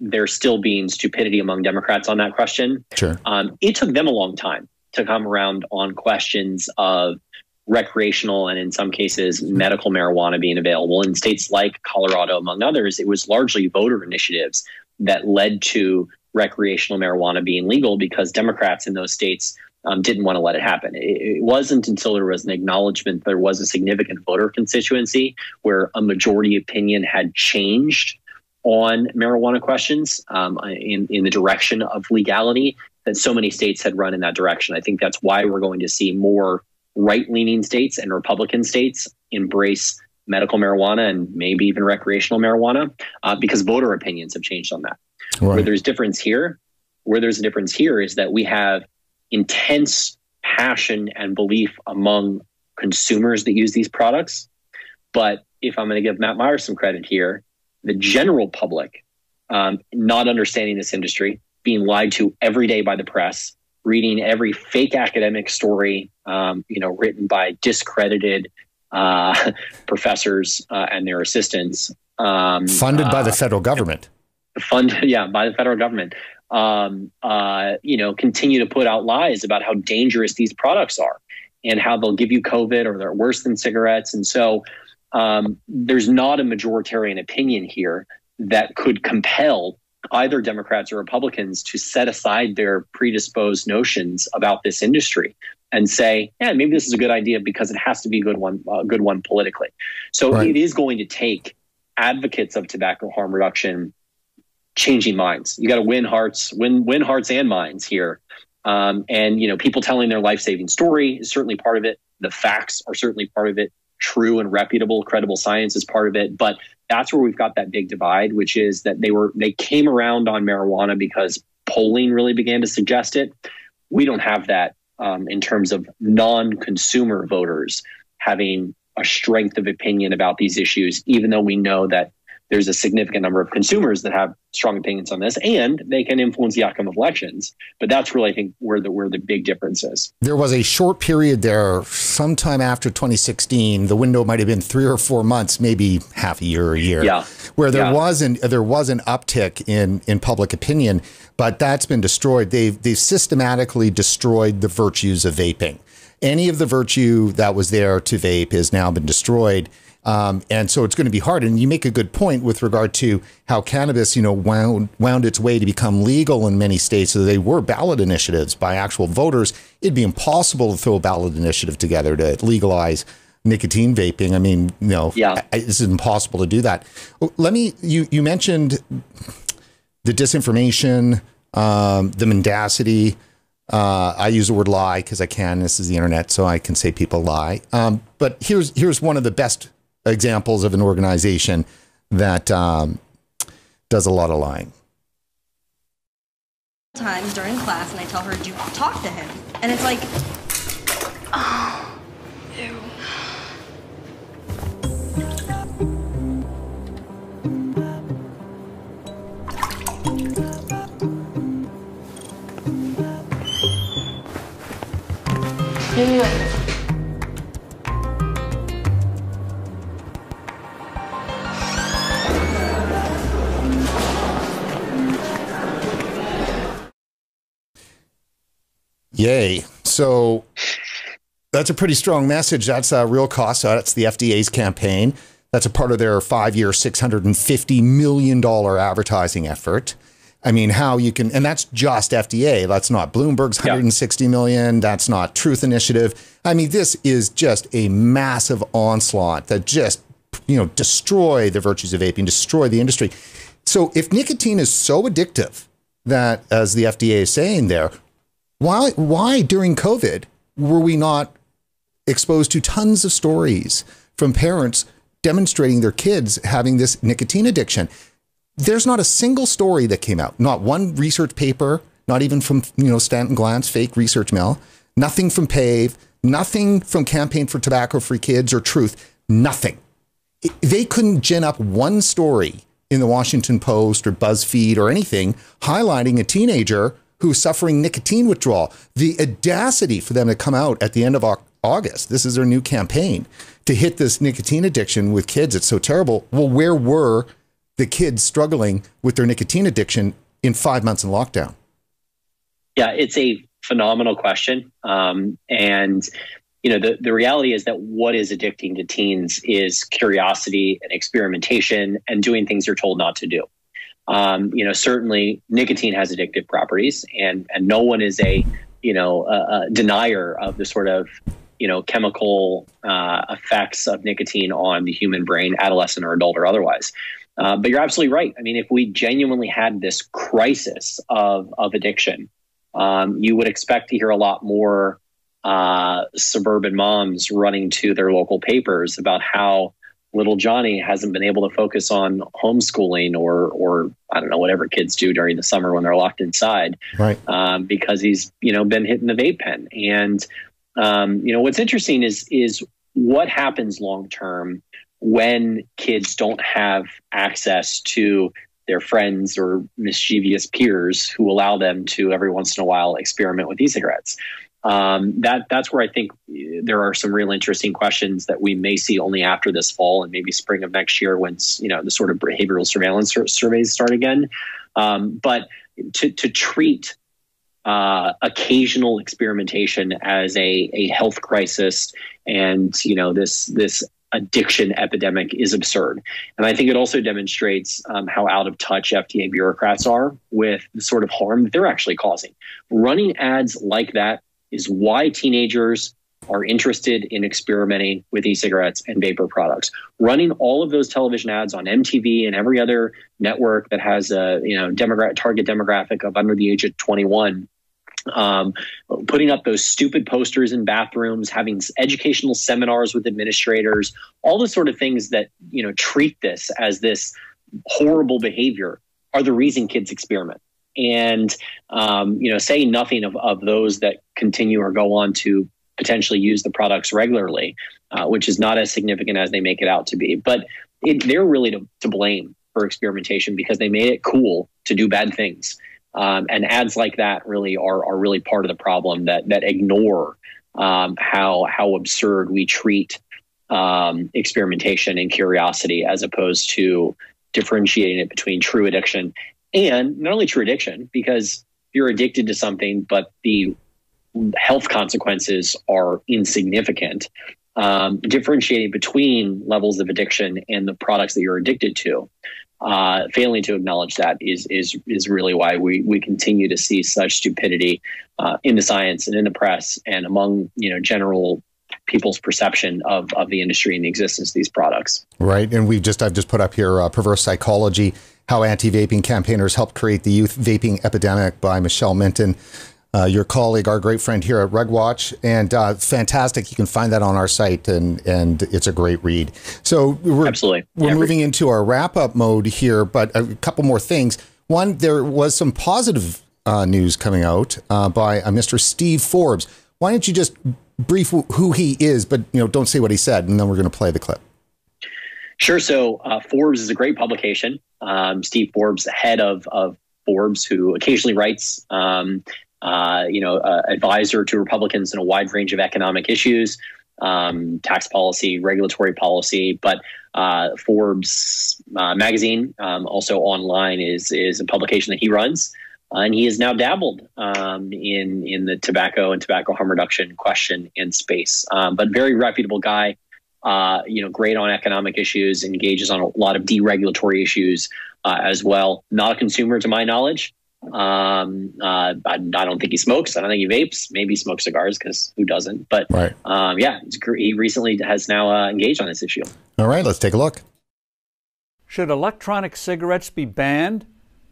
there still being stupidity among Democrats on that question, sure. Um, it took them a long time to come around on questions of recreational and in some cases medical marijuana being available in states like Colorado, among others. It was largely voter initiatives that led to recreational marijuana being legal because Democrats in those states um, didn't want to let it happen. It, it, wasn't until there was an acknowledgement there was a significant voter constituency where a majority opinion had changed on marijuana questions um, in, in the direction of legality that so many states had run in that direction. I think that's why we're going to see more right leaning states and Republican states embrace medical marijuana and maybe even recreational marijuana uh, because voter opinions have changed on that. Right. Where there's difference here, where there's a difference here is that we have intense passion and belief among consumers that use these products. But if I'm going to give Matt Myers some credit here, the general public, um, not understanding this industry, being lied to every day by the press, reading every fake academic story, um, you know, written by discredited uh, professors uh, and their assistants, um, funded by the uh, federal government. Funded, yeah, by the federal government um, uh, you know, continue to put out lies about how dangerous these products are and how they'll give you COVID or they're worse than cigarettes. And so um, there's not a majoritarian opinion here that could compel either Democrats or Republicans to set aside their predisposed notions about this industry and say, yeah, maybe this is a good idea because it has to be a good one, a good one politically. So right. it is going to take advocates of tobacco harm reduction changing minds. You got to win hearts, win win hearts and minds here. Um, and you know, people telling their life saving story is certainly part of it. The facts are certainly part of it. True and reputable, credible science is part of it. But that's where we've got that big divide, which is that they were they came around on marijuana because polling really began to suggest it. We don't have that um, in terms of non-consumer voters having a strength of opinion about these issues, even though we know that there's a significant number of consumers that have strong opinions on this and they can influence the outcome of elections. But that's really i think where the where the big difference is. There was a short period there sometime after 2016 the window might have been three or four months maybe half a year or a year yeah. where there yeah. was an there was an uptick in in public opinion but that's been destroyed. They've they've systematically destroyed the virtues of vaping. Any of the virtue that was there to vape has now been destroyed um, and so it's going to be hard. And you make a good point with regard to how cannabis, you know, wound, wound its way to become legal in many states. So they were ballot initiatives by actual voters. It'd be impossible to throw a ballot initiative together to legalize nicotine vaping. I mean, you know, yeah. it's impossible to do that. Let me, you, you mentioned the disinformation, um, the mendacity. Uh, I use the word lie because I can. This is the internet, so I can say people lie. Um, but here's here's one of the best examples of an organization that um, does a lot of lying. Times during class, and I tell her to talk to him, and it's like, oh, ew. Yay. So that's a pretty strong message. That's a real cost. That's the FDA's campaign. That's a part of their five year, $650 million advertising effort. I mean, how you can, and that's just FDA. That's not Bloomberg's 160 yeah. million. That's not Truth Initiative. I mean, this is just a massive onslaught that just, you know, destroy the virtues of vaping, destroy the industry. So if nicotine is so addictive that, as the FDA is saying there, why, why during COVID were we not exposed to tons of stories from parents demonstrating their kids having this nicotine addiction? There's not a single story that came out, not one research paper, not even from you know Stanton Glantz, fake research mill, nothing from PAVE, nothing from Campaign for Tobacco Free Kids or Truth, nothing. They couldn't gin up one story in the Washington Post or BuzzFeed or anything highlighting a teenager who's suffering nicotine withdrawal. The audacity for them to come out at the end of August, this is their new campaign, to hit this nicotine addiction with kids. It's so terrible. Well, where were the kids struggling with their nicotine addiction in five months in lockdown? Yeah, it's a phenomenal question. Um, and you know the, the reality is that what is addicting to teens is curiosity and experimentation and doing things you're told not to do um, you know, certainly nicotine has addictive properties, and and no one is a you know a, a denier of the sort of you know chemical uh, effects of nicotine on the human brain, adolescent or adult or otherwise. Uh, but you're absolutely right. I mean, if we genuinely had this crisis of of addiction, um, you would expect to hear a lot more uh, suburban moms running to their local papers about how little Johnny hasn't been able to focus on homeschooling or or I don't know whatever kids do during the summer when they're locked inside, right? Um, because he's you know been hitting the vape pen. And um, you know what's interesting is is what happens long term when kids don't have access to their friends or mischievous peers who allow them to every once in a while experiment with e-cigarettes um, that that's where I think there are some real interesting questions that we may see only after this fall and maybe spring of next year when you know the sort of behavioral surveillance surveys start again. Um, but to to treat uh, occasional experimentation as a, a health crisis and you know this this addiction epidemic is absurd. And I think it also demonstrates um, how out of touch FDA bureaucrats are with the sort of harm that they're actually causing. Running ads like that is why teenagers are interested in experimenting with e-cigarettes and vapor products. Running all of those television ads on MTV and every other network that has a you know demogra- target demographic of under the age of 21 um, putting up those stupid posters in bathrooms, having educational seminars with administrators, all the sort of things that you know treat this as this horrible behavior are the reason kids experiment. And um, you know, saying nothing of, of those that continue or go on to potentially use the products regularly, uh, which is not as significant as they make it out to be. But it, they're really to, to blame for experimentation because they made it cool to do bad things. Um, and ads like that really are are really part of the problem that that ignore um, how how absurd we treat um, experimentation and curiosity as opposed to differentiating it between true addiction and not only true addiction because you're addicted to something but the health consequences are insignificant um, differentiating between levels of addiction and the products that you're addicted to uh, failing to acknowledge that is is is really why we we continue to see such stupidity uh, in the science and in the press and among you know general people's perception of of the industry and the existence of these products. Right, and we've just I've just put up here uh, perverse psychology. How anti-vaping campaigners helped create the youth vaping epidemic by Michelle Minton uh, your colleague, our great friend here at RegWatch, and uh, fantastic. You can find that on our site, and and it's a great read. So we're absolutely we're moving into our wrap up mode here, but a couple more things. One, there was some positive uh, news coming out uh, by uh, Mr. Steve Forbes. Why don't you just brief who he is, but you know, don't say what he said, and then we're going to play the clip. Sure. So uh, Forbes is a great publication. Um, Steve Forbes, the head of of Forbes, who occasionally writes um, uh, you know, uh, advisor to Republicans in a wide range of economic issues, um, tax policy, regulatory policy. But uh, Forbes uh, magazine, um, also online, is is a publication that he runs, uh, and he has now dabbled um, in in the tobacco and tobacco harm reduction question and space. Um, but very reputable guy. Uh, you know, great on economic issues, engages on a lot of deregulatory issues as well. Not a consumer, to my knowledge. Um, uh, I, I, don't think he smokes. I don't think he vapes. Maybe he smokes cigars because who doesn't? But right. um, yeah, he recently has now uh, engaged on this issue. All right, let's take a look. Should electronic cigarettes be banned?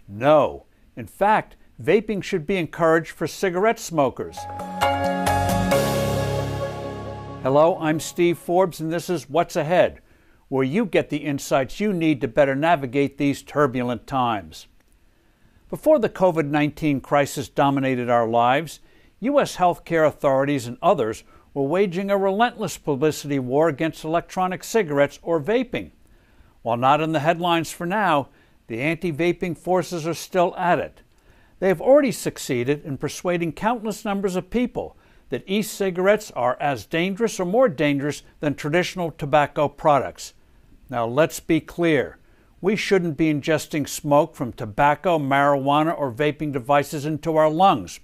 No. In fact, vaping should be encouraged for cigarette smokers. Hello, I'm Steve Forbes, and this is What's Ahead, where you get the insights you need to better navigate these turbulent times. Before the COVID 19 crisis dominated our lives, U.S. healthcare authorities and others were waging a relentless publicity war against electronic cigarettes or vaping. While not in the headlines for now, the anti vaping forces are still at it. They have already succeeded in persuading countless numbers of people that e cigarettes are as dangerous or more dangerous than traditional tobacco products. Now, let's be clear we shouldn't be ingesting smoke from tobacco, marijuana, or vaping devices into our lungs.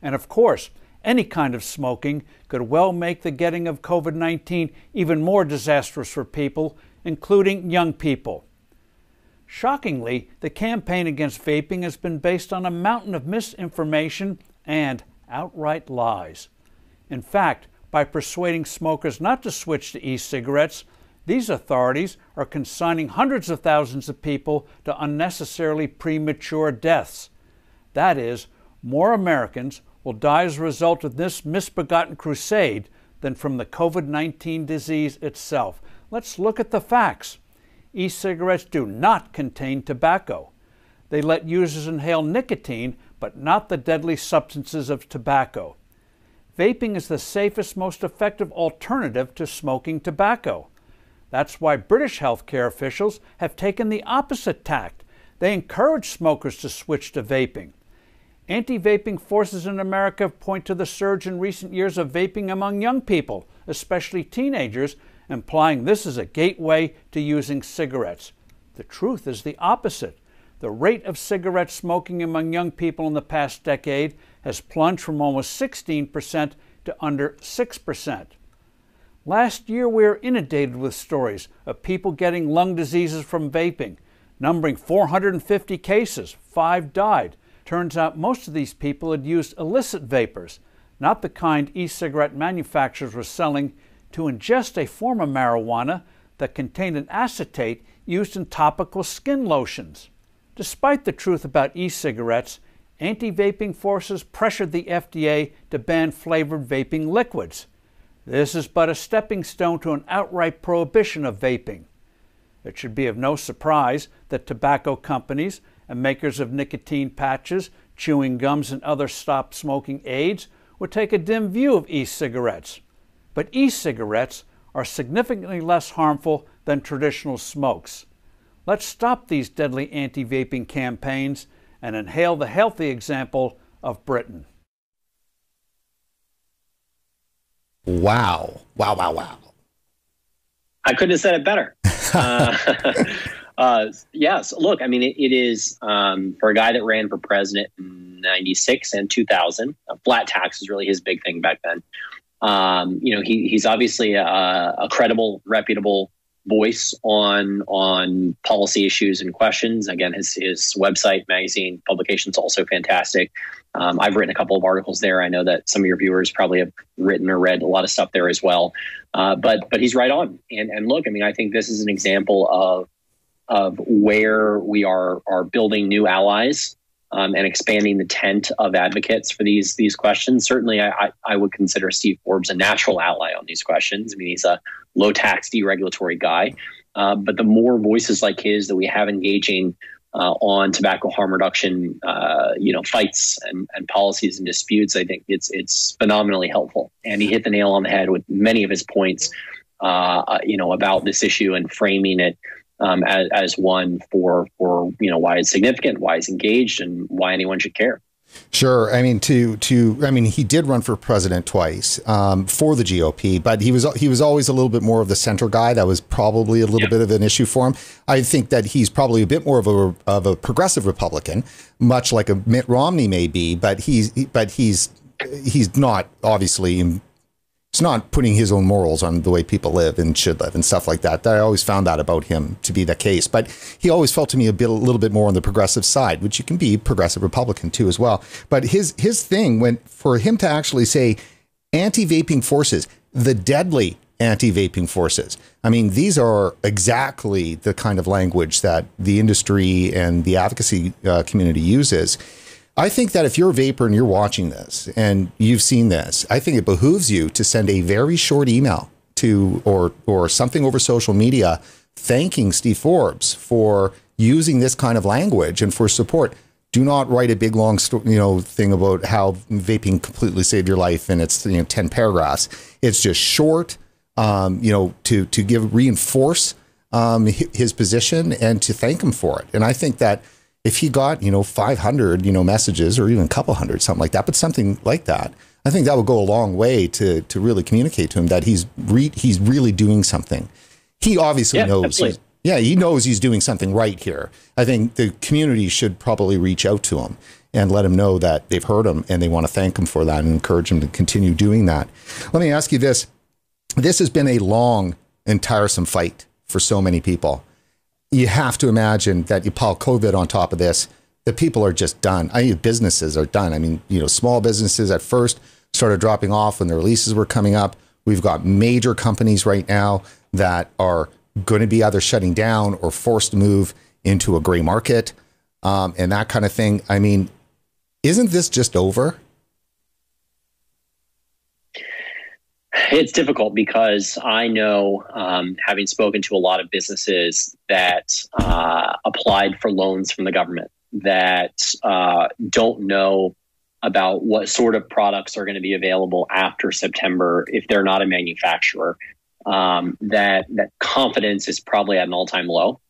And of course, any kind of smoking could well make the getting of COVID 19 even more disastrous for people, including young people. Shockingly, the campaign against vaping has been based on a mountain of misinformation and outright lies. In fact, by persuading smokers not to switch to e cigarettes, these authorities are consigning hundreds of thousands of people to unnecessarily premature deaths. That is, more Americans will die as a result of this misbegotten crusade than from the COVID 19 disease itself. Let's look at the facts. E cigarettes do not contain tobacco. They let users inhale nicotine, but not the deadly substances of tobacco. Vaping is the safest, most effective alternative to smoking tobacco. That's why British healthcare officials have taken the opposite tact. They encourage smokers to switch to vaping. Anti vaping forces in America point to the surge in recent years of vaping among young people, especially teenagers, implying this is a gateway to using cigarettes. The truth is the opposite. The rate of cigarette smoking among young people in the past decade has plunged from almost 16% to under 6%. Last year, we were inundated with stories of people getting lung diseases from vaping, numbering 450 cases. Five died. Turns out most of these people had used illicit vapors, not the kind e cigarette manufacturers were selling, to ingest a form of marijuana that contained an acetate used in topical skin lotions. Despite the truth about e cigarettes, anti vaping forces pressured the FDA to ban flavored vaping liquids. This is but a stepping stone to an outright prohibition of vaping. It should be of no surprise that tobacco companies and makers of nicotine patches, chewing gums, and other stop smoking aids would take a dim view of e cigarettes. But e cigarettes are significantly less harmful than traditional smokes. Let's stop these deadly anti vaping campaigns and inhale the healthy example of Britain. Wow. Wow, wow, wow. I couldn't have said it better. uh, uh, yes, look, I mean, it, it is um, for a guy that ran for president in 96 and 2000, flat tax was really his big thing back then. Um, you know, he, he's obviously a, a credible, reputable voice on on policy issues and questions. Again, his his website, magazine, publications also fantastic. Um, I've written a couple of articles there. I know that some of your viewers probably have written or read a lot of stuff there as well. Uh, but but he's right on. And and look, I mean, I think this is an example of of where we are are building new allies um, and expanding the tent of advocates for these these questions. Certainly, I, I, would consider Steve Forbes a natural ally on these questions. I mean, he's a low tax deregulatory guy. Uh, but the more voices like his that we have engaging uh, on tobacco harm reduction, uh, you know, fights and, and policies and disputes, I think it's it's phenomenally helpful. And he hit the nail on the head with many of his points, uh, uh, you know, about this issue and framing it um, as, as one for for you know why it's significant, why it's engaged, and why anyone should care. Sure. I mean, to to I mean, he did run for president twice um, for the GOP, but he was he was always a little bit more of the center guy. That was probably a little bit of an issue for him. I think that he's probably a bit more of a of a progressive Republican, much like a Mitt Romney may be. But he's but he's he's not obviously he's not putting his own morals on the way people live and should live and stuff like that. I always found that about him to be the case. But he always felt to me a bit, a little bit more on the progressive side, which you can be progressive Republican too as well. But his his thing went for him to actually say anti-vaping forces, the deadly anti-vaping forces. I mean, these are exactly the kind of language that the industry and the advocacy uh, community uses. I think that if you're a vaper and you're watching this and you've seen this, I think it behooves you to send a very short email to or or something over social media thanking Steve Forbes for using this kind of language and for support. Do not write a big long you know thing about how vaping completely saved your life and it's you know 10 paragraphs. It's just short um, you know to to give reinforce um, his position and to thank him for it. And I think that if he got, you know, 500, you know, messages or even a couple hundred, something like that, but something like that, I think that would go a long way to to really communicate to him that he's re- he's really doing something. He obviously yeah, knows. Yeah, he knows he's doing something right here. I think the community should probably reach out to him and let him know that they've heard him and they want to thank him for that and encourage him to continue doing that. Let me ask you this. This has been a long and tiresome fight for so many people you have to imagine that you pile COVID on top of this, the people are just done. I mean, businesses are done. I mean, you know, small businesses at first started dropping off when their leases were coming up. We've got major companies right now that are going to be either shutting down or forced to move into a gray market um, and that kind of thing. I mean, isn't this just over? It's difficult because I know, um, having spoken to a lot of businesses that uh, applied for loans from the government that uh, don't know about what sort of products are going to be available after September if they're not a manufacturer. Um, that that confidence is probably at an all time low.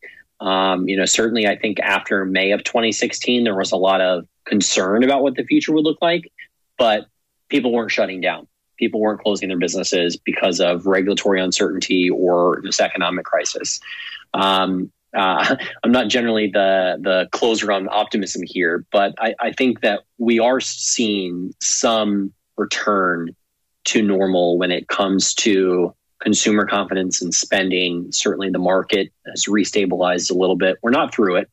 Um, you know, certainly, I think after May of 2016, there was a lot of concern about what the future would look like, but people weren't shutting down people weren't closing their businesses because of regulatory uncertainty or this economic crisis. Um, uh, I'm not generally the the closer on optimism here, but I, I think that we are seeing some return to normal when it comes to consumer confidence and spending. Certainly, the market has restabilized a little bit. We're not through it,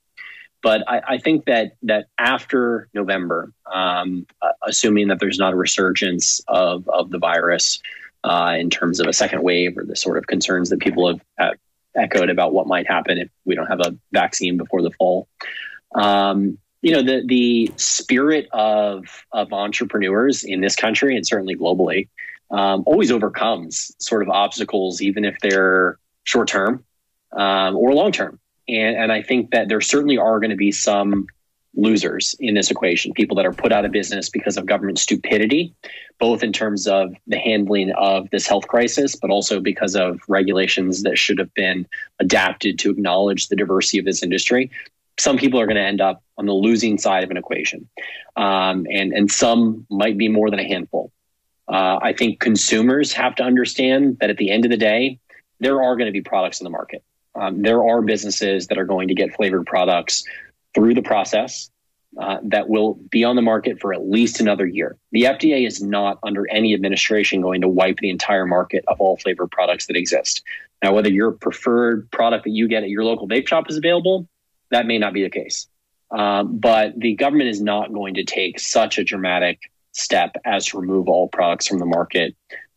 but I, I think that that after November, um, assuming that there's not a resurgence of of the virus uh, in terms of a second wave or the sort of concerns that people have, have echoed about what might happen if we don't have a vaccine before the fall. Um, you know, the the spirit of of entrepreneurs in this country and certainly globally um, always overcomes sort of obstacles, even if they're short term um, or long term. And and I think that there certainly are going to be some losers in this equation, people that are put out of business because of government stupidity, both in terms of the handling of this health crisis, but also because of regulations that should have been adapted to acknowledge the diversity of this industry. Some people are going to end up on the losing side of an equation, um, and and some might be more than a handful. Uh, I think consumers have to understand that at the end of the day, there are going to be products in the market. Um, there are businesses that are going to get flavored products through the process uh, that will be on the market for at least another year. The FDA is not under any administration going to wipe the entire market of all flavored products that exist. Now, whether your preferred product that you get at your local vape shop is available, that may not be the case. Um, but the government is not going to take such a dramatic step as to remove all products from the market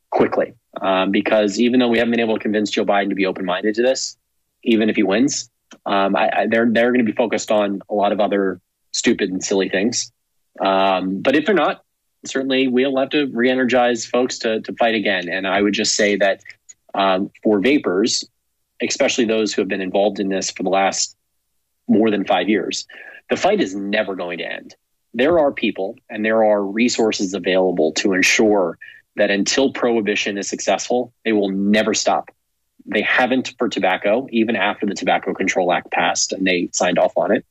quickly. Um, because even though we haven't been able to convince Joe Biden to be open minded to this, even if he wins, um, I, I, they're they're going to be focused on a lot of other stupid and silly things. Um, but if they're not, certainly we'll have to re-energize folks to to fight again. And I would just say that um, for vapers, especially those who have been involved in this for the last more than five years, the fight is never going to end. There are people and there are resources available to ensure that until prohibition is successful, they will never stop. They haven't for tobacco, even after the Tobacco Control Act passed and they signed off on it,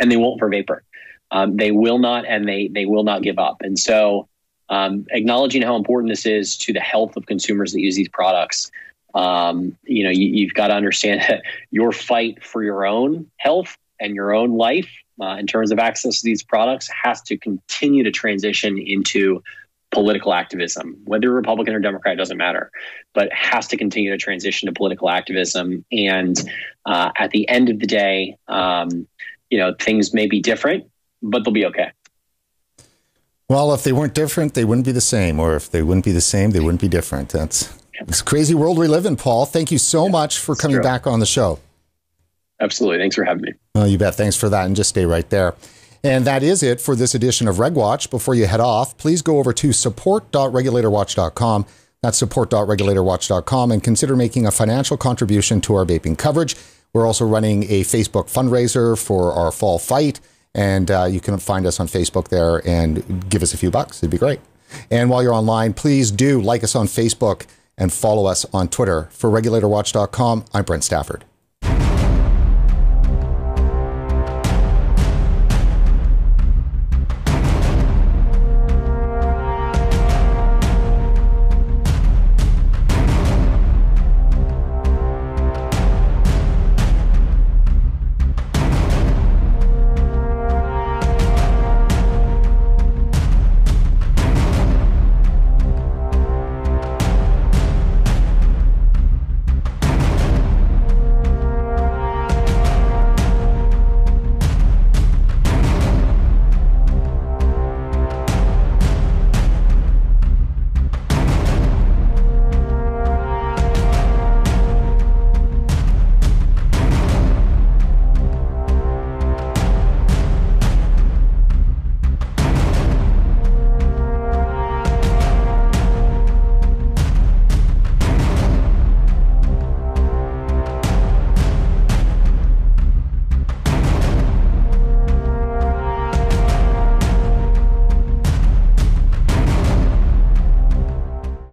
and they won't for vapor. Um, they will not, and they they will not give up. And so, um, acknowledging how important this is to the health of consumers that use these products, um, you know, you, have got to understand that your fight for your own health and your own life, uh, in terms of access to these products, has to continue to transition into political activism, whether Republican or Democrat doesn't matter, but has to continue to transition to political activism. And uh, at the end of the day, um, you know, things may be different, but they'll be okay. Well, if they weren't different, they wouldn't be the same, or if they wouldn't be the same, they wouldn't be different. That's this crazy world we live in, Paul. Thank you so yeah, much for coming true. back on the show. Absolutely. Thanks for having me. Oh, you bet. Thanks for that. And just stay right there. And that is it for this edition of RegWatch. Before you head off, please go over to support.regulatorwatch.com. That's support.regulatorwatch.com and consider making a financial contribution to our vaping coverage. We're also running a Facebook fundraiser for our fall fight, and uh, you can find us on Facebook there and give us a few bucks. It'd be great. And while you're online, please do like us on Facebook and follow us on Twitter. For regulatorwatch.com, I'm Brent Stafford.